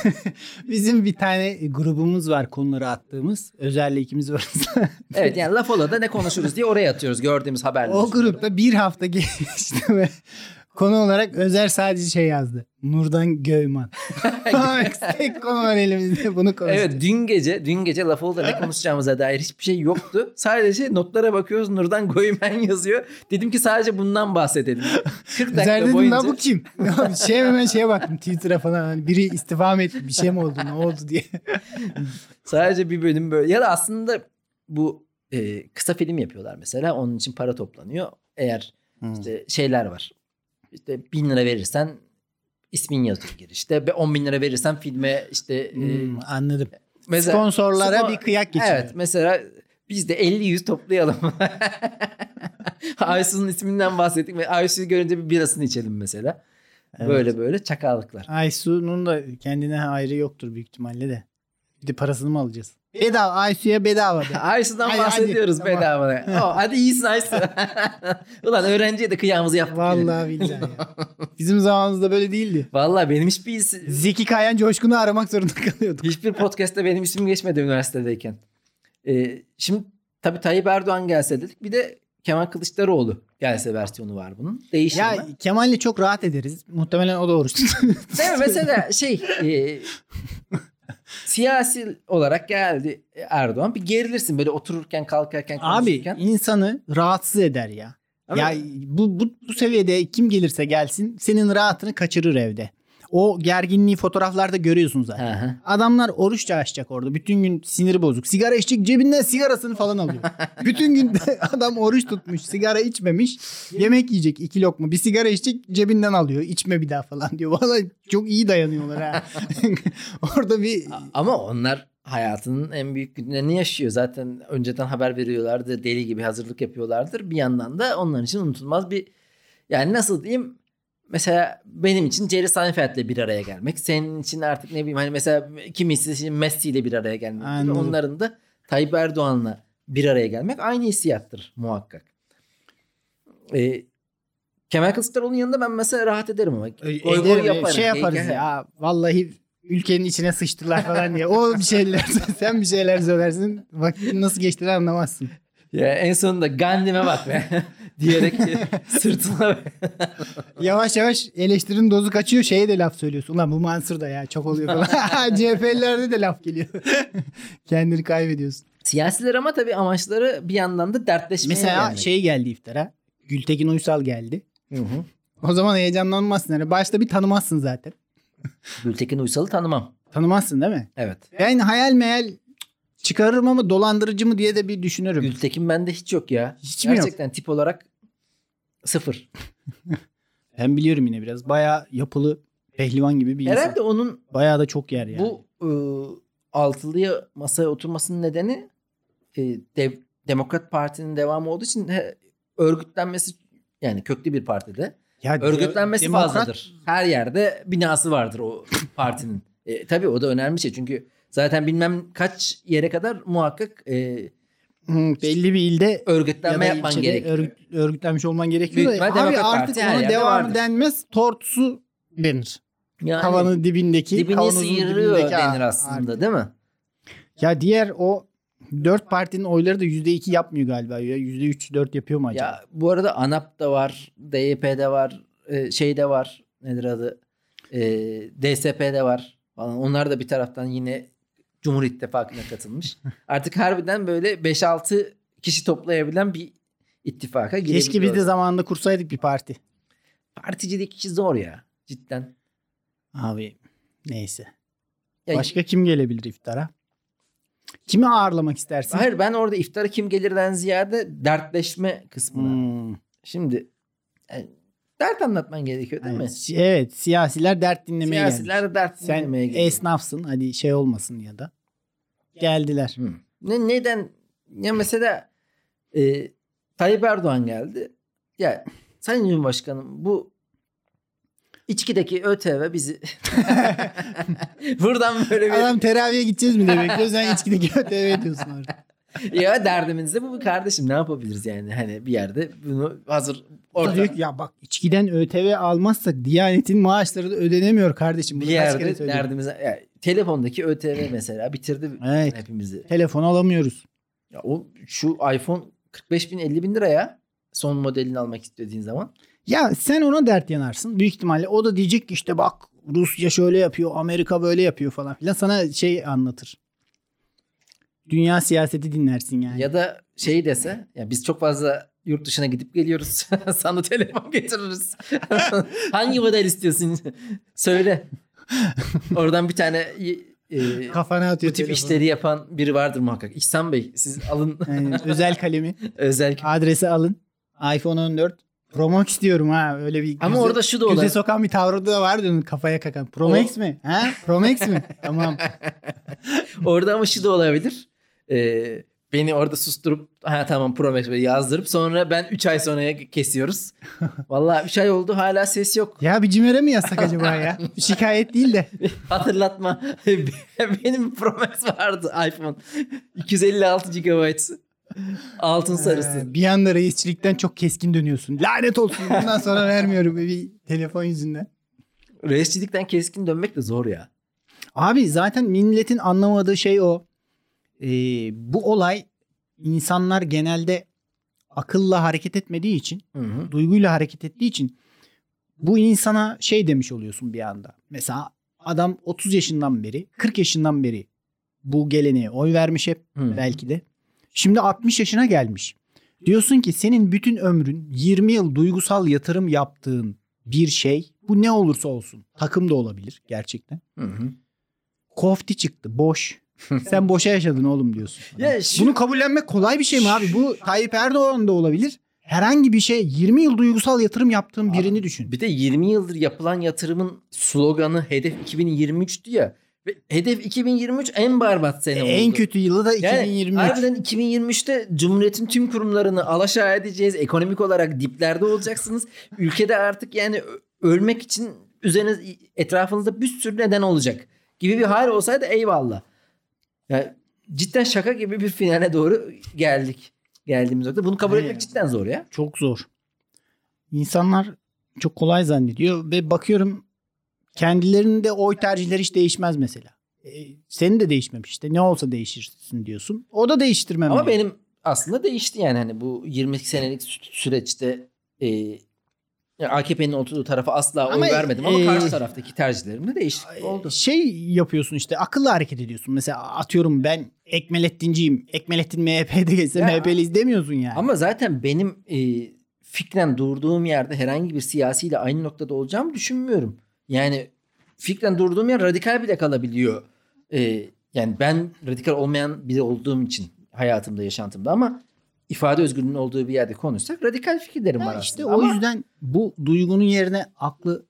Speaker 2: Bizim bir tane grubumuz var konuları attığımız. Özer'le ikimiz varız.
Speaker 1: evet yani laf ola da ne konuşuruz diye oraya atıyoruz gördüğümüz haberleri.
Speaker 2: o grupta bir hafta geçti ve konu olarak Özer sadece şey yazdı. Nurdan Göyman. Tek konu var elimizde bunu konuşacağız.
Speaker 1: Evet dün gece dün gece laf oldu ne konuşacağımıza dair hiçbir şey yoktu. Sadece notlara bakıyoruz Nurdan Goymen yazıyor. Dedim ki sadece bundan bahsedelim. 40
Speaker 2: Özer
Speaker 1: dakika
Speaker 2: dedim
Speaker 1: boyunca.
Speaker 2: bu kim? şey hemen şeye baktım Twitter'a falan. Hani biri istifa mı etti bir şey mi oldu ne oldu diye.
Speaker 1: Sadece bir bölüm böyle. Ya da aslında bu e, kısa film yapıyorlar mesela. Onun için para toplanıyor. Eğer işte şeyler var. İşte bin lira verirsen ismin yazıyor girişte. Ve 10 bin lira verirsen filme işte e,
Speaker 2: Hmm, anladım.
Speaker 1: mesela
Speaker 2: Sponsorlara
Speaker 1: Spon-
Speaker 2: bir kıyak geçiyor.
Speaker 1: Evet mesela biz de 50 yüz toplayalım. Aysu'nun isminden bahsettik ve Aysu'yu görünce bir birasını içelim mesela.
Speaker 2: Evet.
Speaker 1: Böyle böyle çakallıklar.
Speaker 2: Aysu'nun da kendine ayrı yoktur büyük ihtimalle de. Bir de parasını mı alacağız? Bedava Aysu'ya bedava.
Speaker 1: Aysu'dan
Speaker 2: Hadi,
Speaker 1: bahsediyoruz
Speaker 2: hadi, tamam.
Speaker 1: bedava. Oh, hadi iyisin Aysu. Ulan öğrenciye de kıyağımızı yaptık.
Speaker 2: Vallahi billahi ya. Bizim zamanımızda böyle değildi.
Speaker 1: Vallahi benim hiçbir is-
Speaker 2: Zeki Kayan Coşkun'u aramak zorunda kalıyorduk.
Speaker 1: hiçbir podcast'te benim ismim geçmedi üniversitedeyken. Ee, şimdi tabii Tayyip Erdoğan gelse dedik. Bir de Kemal Kılıçdaroğlu gelse versiyonu var bunun. Değişir
Speaker 2: Ya
Speaker 1: mi?
Speaker 2: Kemal'le çok rahat ederiz. Muhtemelen o tutuyor.
Speaker 1: Değil mi? Mesela şey e, siyasi olarak geldi Erdoğan bir gerilirsin böyle otururken kalkarken
Speaker 2: Abi
Speaker 1: konuşurken.
Speaker 2: insanı rahatsız eder ya.
Speaker 1: Ama-
Speaker 2: Ya bu, bu, bu seviyede kim gelirse gelsin senin rahatını kaçırır evde. O gerginliği fotoğraflarda görüyorsun zaten.
Speaker 1: Hı hı.
Speaker 2: Adamlar oruç çalışacak orada. Bütün gün siniri bozuk. Sigara içecek cebinden sigarasını falan alıyor. Bütün gün adam oruç tutmuş. Sigara içmemiş. Yemek yiyecek iki lokma. Bir sigara içecek cebinden alıyor. İçme bir daha falan diyor. Valla çok iyi dayanıyorlar ha. orada bir
Speaker 1: Ama onlar hayatının en büyük günlerini yaşıyor. Zaten önceden haber veriyorlardı. Deli gibi hazırlık yapıyorlardır. Bir yandan da onlar için unutulmaz bir yani nasıl diyeyim mesela benim için Jerry Seinfeld'le bir araya gelmek. Senin için artık ne bileyim hani mesela kimisi Messi ile bir araya gelmek.
Speaker 2: Anladım.
Speaker 1: Onların da Tayyip Erdoğan'la bir araya gelmek aynı hissiyattır muhakkak. Ee, Kemal Kılıçdaroğlu'nun yanında ben mesela rahat ederim ama. Goy goy
Speaker 2: Ederim,
Speaker 1: yaparım.
Speaker 2: şey yaparız
Speaker 1: Keyif-
Speaker 2: ya. Vallahi ülkenin içine sıçtılar falan diye. O bir şeyler sen bir şeyler söylersin. Vaktin nasıl geçtiğini anlamazsın.
Speaker 1: Ya en sonunda Gandhi'me bak be diyerek sırtına
Speaker 2: Yavaş yavaş eleştirinin dozu kaçıyor. Şeye de laf söylüyorsun. Ulan bu Mansur da ya çok oluyor falan. CHP'lilerde de laf geliyor. Kendini kaybediyorsun.
Speaker 1: Siyasiler ama tabii amaçları bir yandan da dertleşmeye
Speaker 2: Mesela
Speaker 1: gelmek.
Speaker 2: şey geldi iftara. Gültekin Uysal geldi.
Speaker 1: Hı hı.
Speaker 2: O zaman heyecanlanmazsın. Yani başta bir tanımazsın zaten.
Speaker 1: Gültekin Uysal'ı tanımam.
Speaker 2: Tanımazsın değil mi?
Speaker 1: Evet.
Speaker 2: Ben hayal meyal çıkarırım ama dolandırıcı mı diye de bir düşünürüm.
Speaker 1: Gültekin bende hiç yok ya.
Speaker 2: Hiç mi yok?
Speaker 1: Gerçekten tip olarak sıfır.
Speaker 2: Ben biliyorum yine biraz. Bayağı yapılı pehlivan gibi bir insan.
Speaker 1: Herhalde onun
Speaker 2: Bayağı da çok yer yani.
Speaker 1: bu ıı, altılıya masaya oturmasının nedeni e, dev- Demokrat Parti'nin devamı olduğu için he, örgütlenmesi yani köklü bir partide.
Speaker 2: ya
Speaker 1: Örgütlenmesi
Speaker 2: demokrat-
Speaker 1: fazladır. Her yerde binası vardır o partinin. E, tabii o da önemli şey. Çünkü zaten bilmem kaç yere kadar muhakkak e,
Speaker 2: belli bir ilde ya
Speaker 1: örgütlenme
Speaker 2: da
Speaker 1: yapman gerekiyor.
Speaker 2: örgüt- örgütlenmiş olman gerekiyor.
Speaker 1: Büyük
Speaker 2: da, abi artık ona
Speaker 1: vardır.
Speaker 2: denmez. Tortusu denir.
Speaker 1: Yani
Speaker 2: Havanın dibindeki.
Speaker 1: dibini sıyırıyor
Speaker 2: dibindeki
Speaker 1: denir aslında değil mi?
Speaker 2: Ya diğer o dört partinin oyları da yüzde iki yapmıyor galiba. Ya yüzde üç dört yapıyor mu acaba?
Speaker 1: Ya bu arada ANAP da var, DYP'de var, e, şey de var. Nedir adı? E, DSP'de var falan. Onlar da bir taraftan yine Cumhur İttifakı'na katılmış. Artık harbiden böyle 5-6 kişi toplayabilen bir ittifaka
Speaker 2: Keşke biz de
Speaker 1: girebiliyoruz.
Speaker 2: zamanında kursaydık bir parti.
Speaker 1: Particilik işi zor ya cidden.
Speaker 2: Abi neyse.
Speaker 1: Ya,
Speaker 2: Başka kim gelebilir iftara? Kimi ağırlamak istersin?
Speaker 1: Hayır ben orada iftara kim gelirden ziyade dertleşme kısmına.
Speaker 2: Hmm.
Speaker 1: Şimdi yani dert anlatman gerekiyor değil
Speaker 2: Evet,
Speaker 1: mi?
Speaker 2: evet siyasiler dert dinlemeye gelmiş.
Speaker 1: Siyasiler de dert
Speaker 2: Sen
Speaker 1: dinlemeye geliyor.
Speaker 2: esnafsın hadi şey olmasın ya da. Geldiler.
Speaker 1: Hı. Ne, neden? Ya mesela e, Tayyip Erdoğan geldi. Ya Sayın Cumhurbaşkanım bu içkideki ÖTV bizi buradan böyle bir
Speaker 2: Adam teraviye gideceğiz mi demek bekliyor. Sen içkideki öteve diyorsun orada.
Speaker 1: ya derdimiz de bu kardeşim ne yapabiliriz yani hani bir yerde bunu hazır orada
Speaker 2: ki, ya bak içkiden ÖTV almazsak Diyanet'in maaşları da ödenemiyor kardeşim.
Speaker 1: bir
Speaker 2: Bunu kere
Speaker 1: yerde derdimize ya, telefondaki ÖTV mesela bitirdi
Speaker 2: Evet.
Speaker 1: hepimizi.
Speaker 2: Telefon alamıyoruz.
Speaker 1: Ya o şu iPhone 45 bin 50 bin lira ya son modelini almak istediğin zaman.
Speaker 2: Ya sen ona dert yanarsın. Büyük ihtimalle o da diyecek ki işte bak Rusya şöyle yapıyor, Amerika böyle yapıyor falan filan. Sana şey anlatır. Dünya siyaseti dinlersin yani.
Speaker 1: Ya da şey dese ya biz çok fazla yurt dışına gidip geliyoruz. Sana telefon getiririz. Hangi model istiyorsun? Söyle. Oradan bir tane e,
Speaker 2: Kafana atıyor
Speaker 1: bu tip
Speaker 2: telefonu.
Speaker 1: işleri yapan biri vardır muhakkak. İhsan Bey siz alın
Speaker 2: Yani özel kalemi.
Speaker 1: özel.
Speaker 2: Adresi alın. iPhone 14. Pro Max istiyorum ha. Öyle bir
Speaker 1: Ama
Speaker 2: göze-
Speaker 1: orada şu da
Speaker 2: göze
Speaker 1: olabilir.
Speaker 2: sokan bir tavrı da vardı kafaya kakan. Pro
Speaker 1: O-
Speaker 2: Max mi? Ha? Pro Max mi? tamam.
Speaker 1: Orada ama şu da olabilir. Ee, beni orada susturup ha tamam Pro Max yazdırıp sonra ben 3 ay sonraya kesiyoruz. Vallahi 3 ay oldu hala ses yok.
Speaker 2: Ya bir cimere mi yazsak acaba ya? Şikayet değil de.
Speaker 1: Hatırlatma. Benim Pro Max vardı iPhone. 256 GB. Altın sarısı.
Speaker 2: Ee, bir anda reisçilikten çok keskin dönüyorsun. Lanet olsun bundan sonra vermiyorum bir telefon yüzünden.
Speaker 1: Reisçilikten keskin dönmek de zor ya.
Speaker 2: Abi zaten milletin anlamadığı şey o. Ee, bu olay insanlar genelde akılla hareket etmediği için,
Speaker 1: Hı hı.
Speaker 2: duyguyla hareket ettiği için bu insana şey demiş oluyorsun bir anda. Mesela adam 30 yaşından beri, 40 yaşından beri bu geleneğe oy vermiş hep
Speaker 1: Hı.
Speaker 2: belki de. Şimdi 60 yaşına gelmiş. Diyorsun ki senin bütün ömrün 20 yıl duygusal yatırım yaptığın bir şey bu ne olursa olsun takım da olabilir gerçekten.
Speaker 1: Hı hı.
Speaker 2: Kofti çıktı boş. Sen boşa yaşadın oğlum diyorsun.
Speaker 1: Ya şu-
Speaker 2: Bunu kabullenmek kolay bir şey mi abi? Bu Tayyip Erdoğan da olabilir. Herhangi bir şey 20 yıl duygusal yatırım yaptığın birini düşün.
Speaker 1: Bir de 20 yıldır yapılan yatırımın sloganı hedef 2023'tü ya. Ve hedef 2023 en berbat sene oldu.
Speaker 2: En kötü yılı da
Speaker 1: Yani
Speaker 2: 2023.
Speaker 1: harbiden 2023'te Cumhuriyet'in tüm kurumlarını alaşağı edeceğiz. Ekonomik olarak diplerde olacaksınız. Ülkede artık yani ölmek için üzeriniz etrafınızda bir sürü neden olacak gibi bir hal olsaydı eyvallah. Yani cidden şaka gibi bir finale doğru geldik. Geldiğimiz nokta. Bunu kabul
Speaker 2: Evet.
Speaker 1: etmek cidden zor ya.
Speaker 2: Çok zor. İnsanlar çok kolay zannediyor ve bakıyorum kendilerinin de oy tercihleri hiç değişmez mesela. E, senin de değişmemiş işte ne olsa değişirsin diyorsun. O da değiştirmem.
Speaker 1: Ama
Speaker 2: diyor.
Speaker 1: benim aslında değişti yani hani bu 20 senelik sü- süreçte e, yani AKP'nin oturduğu tarafa asla oy
Speaker 2: Ama,
Speaker 1: vermedim ama
Speaker 2: e,
Speaker 1: karşı taraftaki tercihlerimde değişiklik oldu.
Speaker 2: Şey yapıyorsun işte akıllı hareket ediyorsun. Mesela atıyorum ben Ekmelettinciyim. Ekmelettin MHP'de geçse
Speaker 1: Ya.
Speaker 2: MHP'li demiyorsun yani.
Speaker 1: Ama zaten benim e, fikren durduğum yerde herhangi bir siyasiyle aynı noktada olacağımı düşünmüyorum. Yani fikren durduğum yer radikal bile kalabiliyor. E, yani ben radikal olmayan biri olduğum için hayatımda, yaşantımda ama ifade özgürlüğünün olduğu bir yerde konuşsak radikal fikirlerim
Speaker 2: Ya
Speaker 1: var
Speaker 2: işte
Speaker 1: aslında.
Speaker 2: o
Speaker 1: Ama-
Speaker 2: yüzden bu duygunun yerine aklı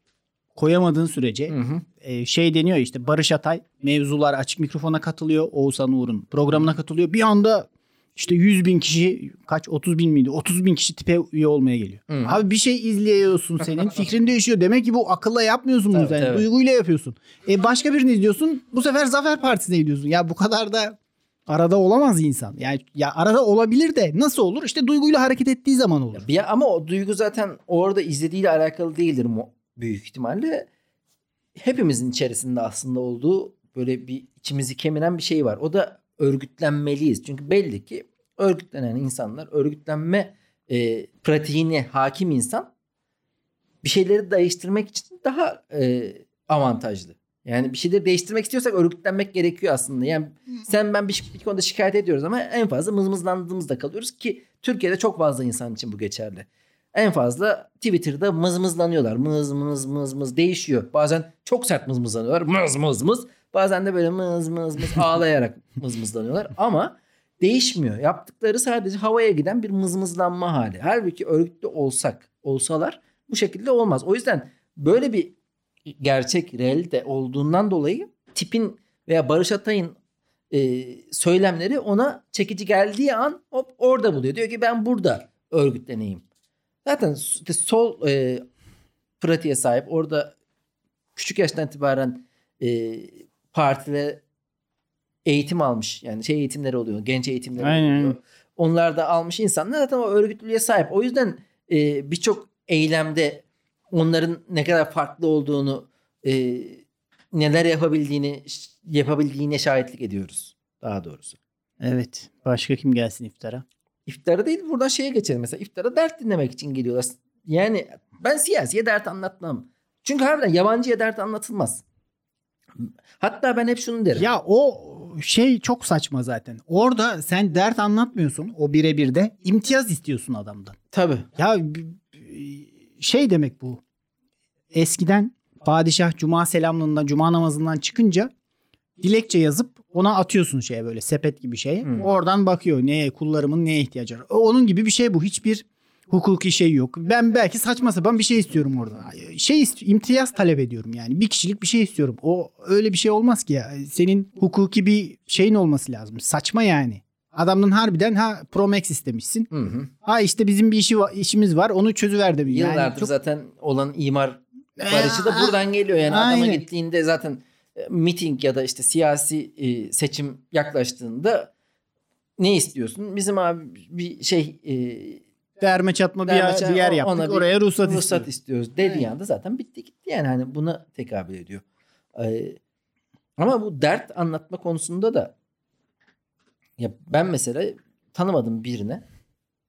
Speaker 2: koyamadığın sürece
Speaker 1: Hı hı.
Speaker 2: e, şey deniyor işte Barış Atay mevzular açık mikrofona katılıyor. Oğuzhan Uğur'un programına katılıyor. Bir anda işte 100 bin kişi kaç 30 bin miydi? 30 bin kişi tipe üye olmaya geliyor.
Speaker 1: Hı.
Speaker 2: Abi bir şey izliyorsun senin fikrin değişiyor. Demek ki bu akılla yapmıyorsun bunu
Speaker 1: Tabii,
Speaker 2: sen. Duyguyla yapıyorsun. E başka birini izliyorsun. Bu sefer Zafer Partisi'ne gidiyorsun. Ya bu kadar da arada olamaz insan. Yani ya arada olabilir de nasıl olur? İşte duyguyla hareket ettiği zaman olur.
Speaker 1: Bir, ama o duygu zaten orada izlediğiyle alakalı değildir mu büyük ihtimalle. Hepimizin içerisinde aslında olduğu böyle bir içimizi kemiren bir şey var. O da örgütlenmeliyiz. Çünkü belli ki örgütlenen insanlar, örgütlenme e, pratiğine hakim insan bir şeyleri değiştirmek için daha e, avantajlı. Yani bir şeyleri değiştirmek istiyorsak örgütlenmek gerekiyor aslında. Yani sen ben bir, bir konuda şikayet ediyoruz ama en fazla mızmızlandığımızda kalıyoruz ki Türkiye'de çok fazla insan için bu geçerli. En fazla Twitter'da mızmızlanıyorlar. Mız mız mız mız değişiyor. Bazen çok sert mızmızlanıyorlar. Mız mız mız. Bazen de böyle mız mız mız ağlayarak mızmızlanıyorlar. Ama değişmiyor. Yaptıkları sadece havaya giden bir mızmızlanma hali. Halbuki örgütlü olsak, olsalar bu şekilde olmaz. O yüzden böyle bir gerçek realite olduğundan dolayı tipin veya Barış Atay'ın e, söylemleri ona çekici geldiği an hop orada buluyor. Diyor ki ben burada örgütleneyim. Zaten işte sol e, pratiğe sahip. Orada küçük yaştan itibaren e, partide eğitim almış. Yani şey eğitimleri oluyor. Genç eğitimleri
Speaker 2: Aynen.
Speaker 1: oluyor. Onlar da almış insanlar zaten o örgütlülüğe sahip. O yüzden e, birçok eylemde onların ne kadar farklı olduğunu e, neler yapabildiğini yapabildiğine şahitlik ediyoruz daha doğrusu.
Speaker 2: Evet. Başka kim gelsin iftara?
Speaker 1: İftara değil buradan şeye geçelim mesela. İftara dert dinlemek için geliyorlar. Yani ben siyasiye dert anlatmam. Çünkü harbiden yabancıya dert anlatılmaz. Hatta ben hep şunu derim.
Speaker 2: Ya o şey çok saçma zaten. Orada sen dert anlatmıyorsun o birebir de imtiyaz istiyorsun adamdan.
Speaker 1: Tabii.
Speaker 2: Ya şey demek bu. Eskiden padişah cuma selamlığından cuma namazından çıkınca dilekçe yazıp ona atıyorsun şeye böyle sepet gibi şeye.
Speaker 1: Hmm.
Speaker 2: Oradan bakıyor neye kullarımın neye ihtiyacı var. Onun gibi bir şey bu. Hiçbir hukuki şey yok. Ben belki saçma sapan bir şey istiyorum orada. Şey ist- imtiyaz talep ediyorum yani. Bir kişilik bir şey istiyorum. O öyle bir şey olmaz ki ya. Senin hukuki bir şeyin olması lazım. Saçma yani. Adamdan harbiden ha Promex istemişsin.
Speaker 1: Hı hı.
Speaker 2: Ha işte bizim bir işi işimiz var. Onu çözüver de. Yani
Speaker 1: Yıllardır
Speaker 2: çok-
Speaker 1: zaten olan imar barışı da buradan geliyor. Yani adama
Speaker 2: Aynen.
Speaker 1: gittiğinde zaten e, miting ya da işte siyasi e, seçim yaklaştığında ne istiyorsun? Bizim abi bir şey e,
Speaker 2: derme çatma bir,
Speaker 1: Derme
Speaker 2: yer,
Speaker 1: çatma,
Speaker 2: bir yer yaptık.
Speaker 1: bir
Speaker 2: Oraya ruhsat,
Speaker 1: ruhsat
Speaker 2: istiyoruz.
Speaker 1: istiyoruz dediği anda zaten bitti gitti yani hani buna tekabül ediyor. Ee, ama bu dert anlatma konusunda da ya ben mesela tanımadığım birine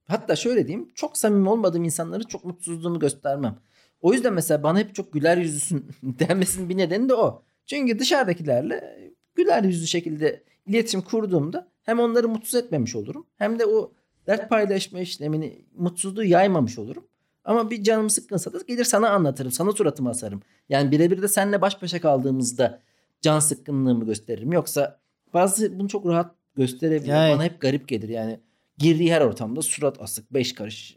Speaker 1: hatta şöyle diyeyim çok samimi olmadığım insanları çok mutsuzluğumu göstermem. O yüzden mesela bana hep çok güler yüzlüsün denmesinin bir nedeni de o. Çünkü dışarıdakilerle güler yüzlü şekilde iletişim kurduğumda hem onları mutsuz etmemiş olurum hem de o dert paylaşma işlemini mutsuzluğu yaymamış olurum. Ama bir canım sıkkınsa da gelir sana anlatırım. Sana suratımı asarım. Yani birebir de seninle baş başa kaldığımızda can sıkkınlığımı gösteririm. Yoksa bazı bunu çok rahat gösterebilir.
Speaker 2: Evet.
Speaker 1: Bana hep garip gelir. Yani girdiği her ortamda surat asık, beş karış.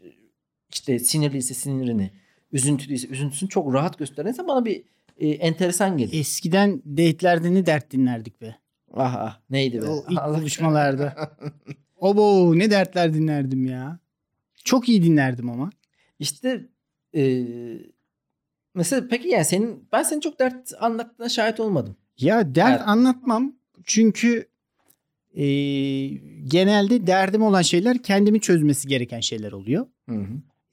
Speaker 1: işte sinirliyse sinirini, üzüntülüyse üzüntüsünü çok rahat gösteren insan bana bir e, enteresan gelir.
Speaker 2: Eskiden date'lerde ne dert dinlerdik be.
Speaker 1: Ah ah neydi be.
Speaker 2: O ilk
Speaker 1: Allah-
Speaker 2: buluşmalarda. Obo ne dertler dinlerdim ya. Çok iyi dinlerdim ama.
Speaker 1: İşte e, mesela peki yani senin ben senin çok dert anlattığına şahit olmadım.
Speaker 2: Ya dert
Speaker 1: Evet.
Speaker 2: anlatmam çünkü e, genelde derdim olan şeyler kendimi çözmesi gereken şeyler oluyor.
Speaker 1: Hı hı.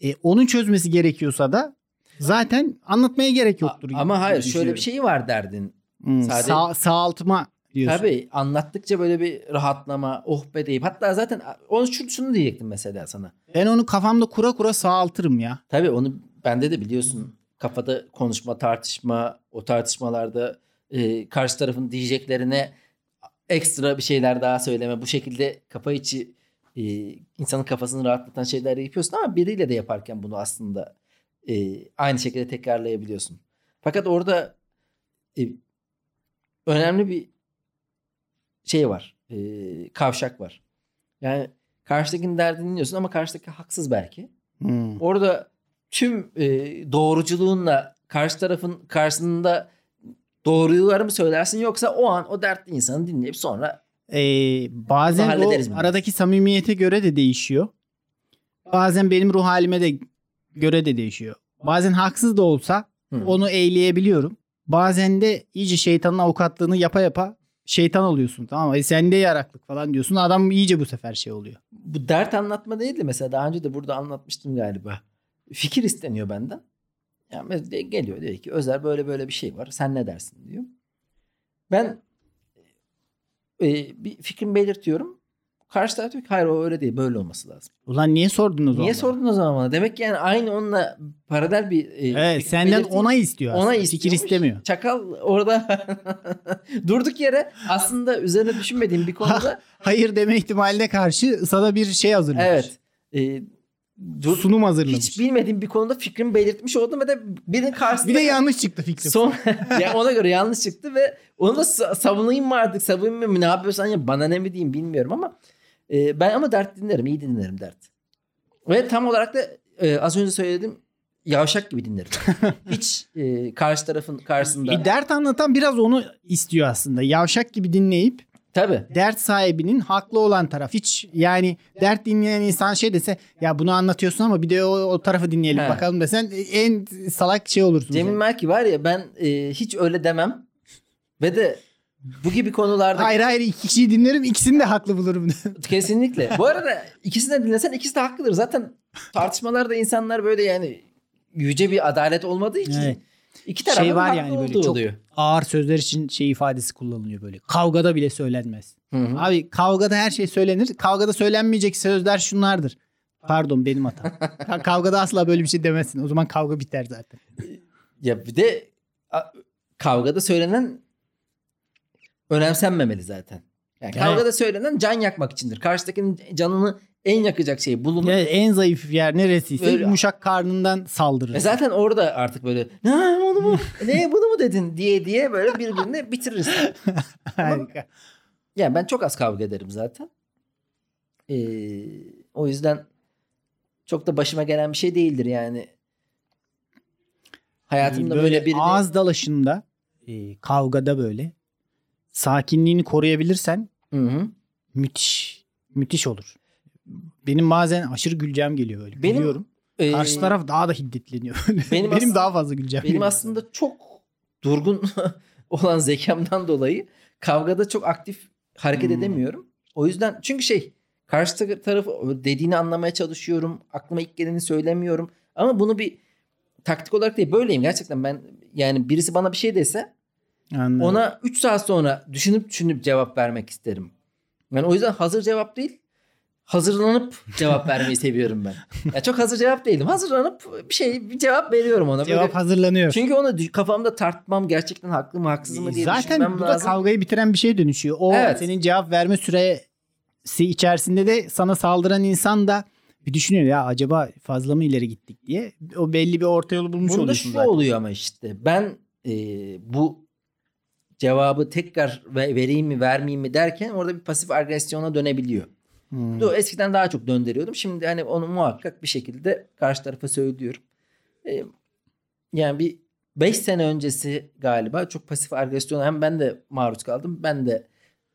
Speaker 2: E, onun çözmesi gerekiyorsa da zaten anlatmaya gerek yoktur.
Speaker 1: A- Ama hayır şöyle bir şey var derdin.
Speaker 2: Hmm,
Speaker 1: sadece-
Speaker 2: sağ, sağaltma diyorsun.
Speaker 1: Tabii anlattıkça böyle bir rahatlama, oh be deyip hatta zaten onu şunu, şunu diyecektim mesela sana.
Speaker 2: Ben onu kafamda kura kura sağaltırım ya.
Speaker 1: Tabii onu bende de biliyorsun kafada konuşma, tartışma, o tartışmalarda e, karşı tarafın diyeceklerine ekstra bir şeyler daha söyleme. Bu şekilde kafa içi e, insanın kafasını rahatlatan şeyler yapıyorsun ama biriyle de yaparken bunu aslında e, aynı şekilde tekrarlayabiliyorsun. Fakat orada e, önemli bir şey var. E, kavşak var. Yani karşıdakinin derdini dinliyorsun ama karşıdaki haksız belki.
Speaker 2: Hmm.
Speaker 1: Orada tüm e, doğruculuğunla karşı tarafın karşısında doğruları mı söylersin yoksa o an o dertli insanı dinleyip sonra
Speaker 2: Ee, bazen o
Speaker 1: bunu.
Speaker 2: aradaki samimiyete göre de değişiyor. Bazen benim ruh halime de göre de değişiyor. Bazen haksız da olsa
Speaker 1: Hı.
Speaker 2: onu eğleyebiliyorum. Bazen de iyice şeytanın avukatlığını yapa yapa şeytan oluyorsun tamam mı? E sende yaraklık falan diyorsun. Adam iyice bu sefer şey oluyor.
Speaker 1: bu dert anlatma değil de mesela daha önce de burada anlatmıştım galiba. Fikir isteniyor benden. Yani geliyor diyor ki Özer böyle böyle bir şey var. Sen ne dersin diyor. Ben e, bir fikrimi belirtiyorum. Karşı taraf diyor ki hayır o öyle değil böyle olması lazım.
Speaker 2: Ulan niye sordun o zaman?
Speaker 1: Niye sordun o zaman bana? Demek ki yani aynı onunla paralel bir e,
Speaker 2: Evet
Speaker 1: fikir
Speaker 2: senden onay istiyor aslında.
Speaker 1: Ona
Speaker 2: Fikir
Speaker 1: istiyormuş.
Speaker 2: istemiyor.
Speaker 1: Çakal orada durduk yere aslında üzerine düşünmediğim bir konuda
Speaker 2: Hayır deme ihtimaline karşı sana bir şey hazırlamış.
Speaker 1: evet e, dur,
Speaker 2: Sunum hazırlamış.
Speaker 1: hiç bilmediğim bir konuda fikrimi belirtmiş oldum ve de birinin karşısında
Speaker 2: bir de yanlış çıktı fikrim.
Speaker 1: son yani ona göre yanlış çıktı ve onu da sa- savunayım mı artık savunayım mı ne yapıyorsan ya bana ne mi diyeyim bilmiyorum ama e, ben ama dert dinlerim iyi dinlerim dert. Ve tam olarak da e, az önce söyledim yavşak gibi dinlerim. Hiç e, karşı tarafın karşısında
Speaker 2: E, dert anlatan biraz onu istiyor aslında. Yavşak gibi dinleyip
Speaker 1: Tabii.
Speaker 2: Dert sahibinin haklı olan taraf. Hiç yani dert dinleyen insan şey dese ya bunu anlatıyorsun ama bir de o, o tarafı dinleyelim
Speaker 1: He.
Speaker 2: bakalım desen en salak şey olursun.
Speaker 1: Cemil. Merki var ya ben e, hiç öyle demem. Ve de bu gibi konularda
Speaker 2: Hayır hayır iki kişiyi dinlerim ikisini de haklı bulurum.
Speaker 1: kesinlikle. Bu arada ikisini de dinlesen ikisi de haklıdır. Zaten tartışmalarda insanlar böyle yani yüce bir adalet olmadığı için
Speaker 2: Evet.
Speaker 1: İki tarafın
Speaker 2: şey var yani böyle çok
Speaker 1: oluyor.
Speaker 2: ağır sözler için şey ifadesi kullanılıyor böyle. Kavgada bile söylenmez.
Speaker 1: Hı hı.
Speaker 2: Abi kavgada her şey söylenir. Kavgada söylenmeyecek sözler şunlardır. Pardon benim hatam. Ka- Kavgada asla böyle bir şey demezsin. O zaman kavga biter zaten.
Speaker 1: Ya bir de kavgada söylenen önemsenmemeli zaten. Yani kavgada söylenen can yakmak içindir. Karşıdakinin canını en yakacak şey bulunur.
Speaker 2: Ya en zayıf yer neresiyse
Speaker 1: Öyle.
Speaker 2: yumuşak karnından saldırır.
Speaker 1: Ve zaten orada artık böyle ne onu mu ne bunu mu dedin diye diye böyle birbirini bitiririz.
Speaker 2: Harika.
Speaker 1: Yani ben çok az kavga ederim zaten. Ee, o yüzden çok da başıma gelen bir şey değildir yani. Hayatımda
Speaker 2: Yani
Speaker 1: böyle, bir
Speaker 2: ağız dalaşında e, kavgada böyle sakinliğini koruyabilirsen
Speaker 1: Hı hı.
Speaker 2: müthiş müthiş olur. Benim bazen aşırı güleceğim geliyor böyle.
Speaker 1: Benim,
Speaker 2: Gülüyorum.
Speaker 1: Ee,
Speaker 2: Karşı taraf daha da hiddetleniyor.
Speaker 1: benim
Speaker 2: Benim,
Speaker 1: aslında-
Speaker 2: daha fazla güleceğim
Speaker 1: Benim
Speaker 2: geliyor.
Speaker 1: aslında çok durgun olan zekamdan dolayı kavgada çok aktif hareket
Speaker 2: Hmm.
Speaker 1: edemiyorum. O yüzden çünkü şey karşı tarafı dediğini anlamaya çalışıyorum. Aklıma ilk geleni söylemiyorum. Ama bunu bir taktik olarak değil böyleyim gerçekten ben yani birisi bana bir şey dese
Speaker 2: Anladım.
Speaker 1: ona 3 saat sonra düşünüp düşünüp cevap vermek isterim. Yani o yüzden hazır cevap değil hazırlanıp cevap vermeyi seviyorum ben. Ya çok hazır cevap değilim. Hazırlanıp bir şey bir cevap veriyorum ona. Böyle-
Speaker 2: Cevap hazırlanıyor.
Speaker 1: çünkü onu kafamda tartmam gerçekten haklı mı haksız mı diye
Speaker 2: Zaten
Speaker 1: düşünmem
Speaker 2: bu da
Speaker 1: lazım.
Speaker 2: kavgayı bitiren bir şeye dönüşüyor. O
Speaker 1: Evet.
Speaker 2: senin cevap verme süresi içerisinde de sana saldıran insan da bir düşünüyor ya acaba fazla mı ileri gittik diye. O belli bir orta yolu bulmuş
Speaker 1: Bunda
Speaker 2: oluyorsun
Speaker 1: şu
Speaker 2: zaten.
Speaker 1: oluyor ama işte ben e, bu cevabı tekrar ve- vereyim mi vermeyeyim mi derken orada bir pasif agresyona dönebiliyor.
Speaker 2: Hmm.
Speaker 1: Eskiden daha çok döndürüyordum. Şimdi hani onu muhakkak bir şekilde karşı tarafa söylüyorum. E, yani bir 5 sene öncesi galiba çok pasif agresyona hem ben de maruz kaldım. Ben de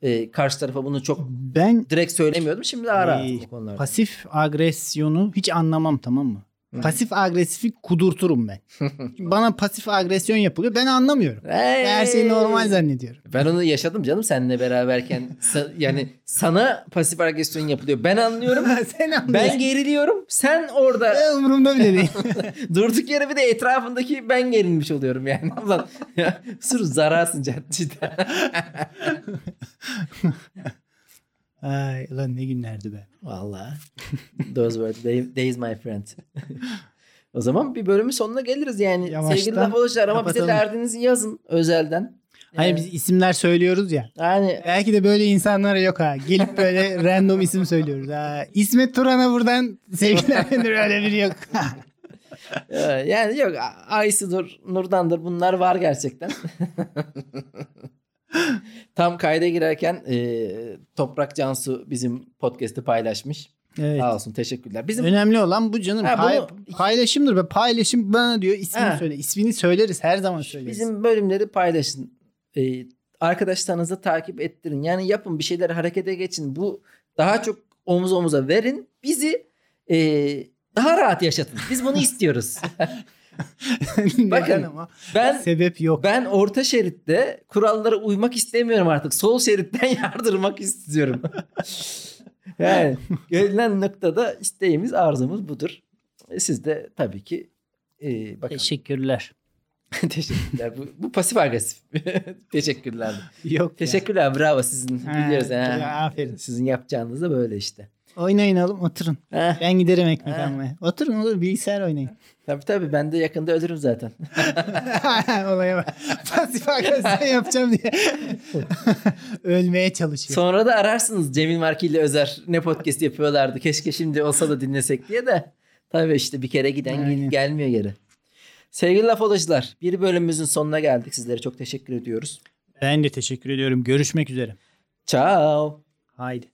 Speaker 1: e, karşı tarafa bunu çok
Speaker 2: Ben
Speaker 1: direkt söylemiyordum. Şimdi daha rahatım
Speaker 2: Ee,
Speaker 1: konularda.
Speaker 2: pasif agresyonu hiç anlamam tamam mı? Pasif agresifi kudurturum ben. Bana pasif agresyon yapılıyor. Ben anlamıyorum. Her şey normal zannediyorum.
Speaker 1: Ben onu yaşadım canım seninle beraberken. Sa- yani sana pasif agresyon yapılıyor. Ben anlıyorum.
Speaker 2: Sen anlıyorsun.
Speaker 1: ben geriliyorum. Sen orada
Speaker 2: Ben umurumda bile değil.
Speaker 1: durduk yere bir de etrafındaki ben gerilmiş oluyorum yani. Ulan ya, sırf zararsın cidden.
Speaker 2: Ay lan ne günlerdi be.
Speaker 1: Vallahi. Those were the day- days my friend. o zaman bir bölümün sonuna geliriz yani.
Speaker 2: Yavaştan
Speaker 1: Sevgili laf oluşlar ama bize
Speaker 2: kapatalım.
Speaker 1: derdinizi yazın özelden.
Speaker 2: Hayır
Speaker 1: Yani-
Speaker 2: biz isimler söylüyoruz ya.
Speaker 1: Yani
Speaker 2: Belki de böyle insanlar yok ha. Gelip böyle random isim söylüyoruz. Ha. İsmet Turan'a buradan sevgiler öyle biri yok.
Speaker 1: Ee, Yani yok Aysu'dur, Nurdan'dır bunlar var gerçekten. Tam kayda girerken e, Toprak Cansu bizim podcast'i paylaşmış.
Speaker 2: evet.
Speaker 1: Sağ olsun teşekkürler. Bizim
Speaker 2: Önemli olan bu canım.
Speaker 1: Ha,
Speaker 2: Pay-
Speaker 1: bunu-
Speaker 2: paylaşımdır be. Paylaşım bana diyor ismini
Speaker 1: Ha.
Speaker 2: söyle. İsmini söyleriz her zaman söyleriz.
Speaker 1: bizim bölümleri paylaşın. E, arkadaşlarınızı takip ettirin. Yani yapın bir şeyler harekete geçin. Bu daha çok omuz omuza verin. Bizi e, daha rahat yaşatın. Biz bunu istiyoruz. Bakın,
Speaker 2: ama?
Speaker 1: Ben
Speaker 2: Sebep yok.
Speaker 1: Ben orta şeritte kurallara uymak istemiyorum artık. Sol şeritten yardırmak istiyorum. yani gelinen noktada isteğimiz, arzumuz budur. E, Siz de tabii ki e, bakın.
Speaker 2: Teşekkürler.
Speaker 1: Teşekkürler. Bu, bu pasif agresif. Teşekkürler.
Speaker 2: Yok ya.
Speaker 1: Teşekkürler. Bravo sizin.
Speaker 2: Ha,
Speaker 1: Biliyoruz. ha.
Speaker 2: ya, aferin.
Speaker 1: Sizin yapacağınız da böyle işte.
Speaker 2: Oynayın oğlum oturun.
Speaker 1: Ha,
Speaker 2: Ben giderim ekmek almaya. Oturun olur bilgisayar oynayın.
Speaker 1: tabii tabii ben de yakında ölürüm zaten.
Speaker 2: Olaya bak. Pasif agresyon yapacağım diye. Ölmeye çalışıyor.
Speaker 1: Sonra da ararsınız Cemil Marki ile Özer ne podcast yapıyorlardı. Keşke şimdi olsa da dinlesek diye de. Tabii işte bir kere giden
Speaker 2: Aynen.
Speaker 1: gelmiyor geri. Sevgili laf olacılar bir bölümümüzün sonuna geldik. Sizlere çok teşekkür ediyoruz.
Speaker 2: Ben de teşekkür ediyorum. Görüşmek üzere.
Speaker 1: Ciao.
Speaker 2: Haydi.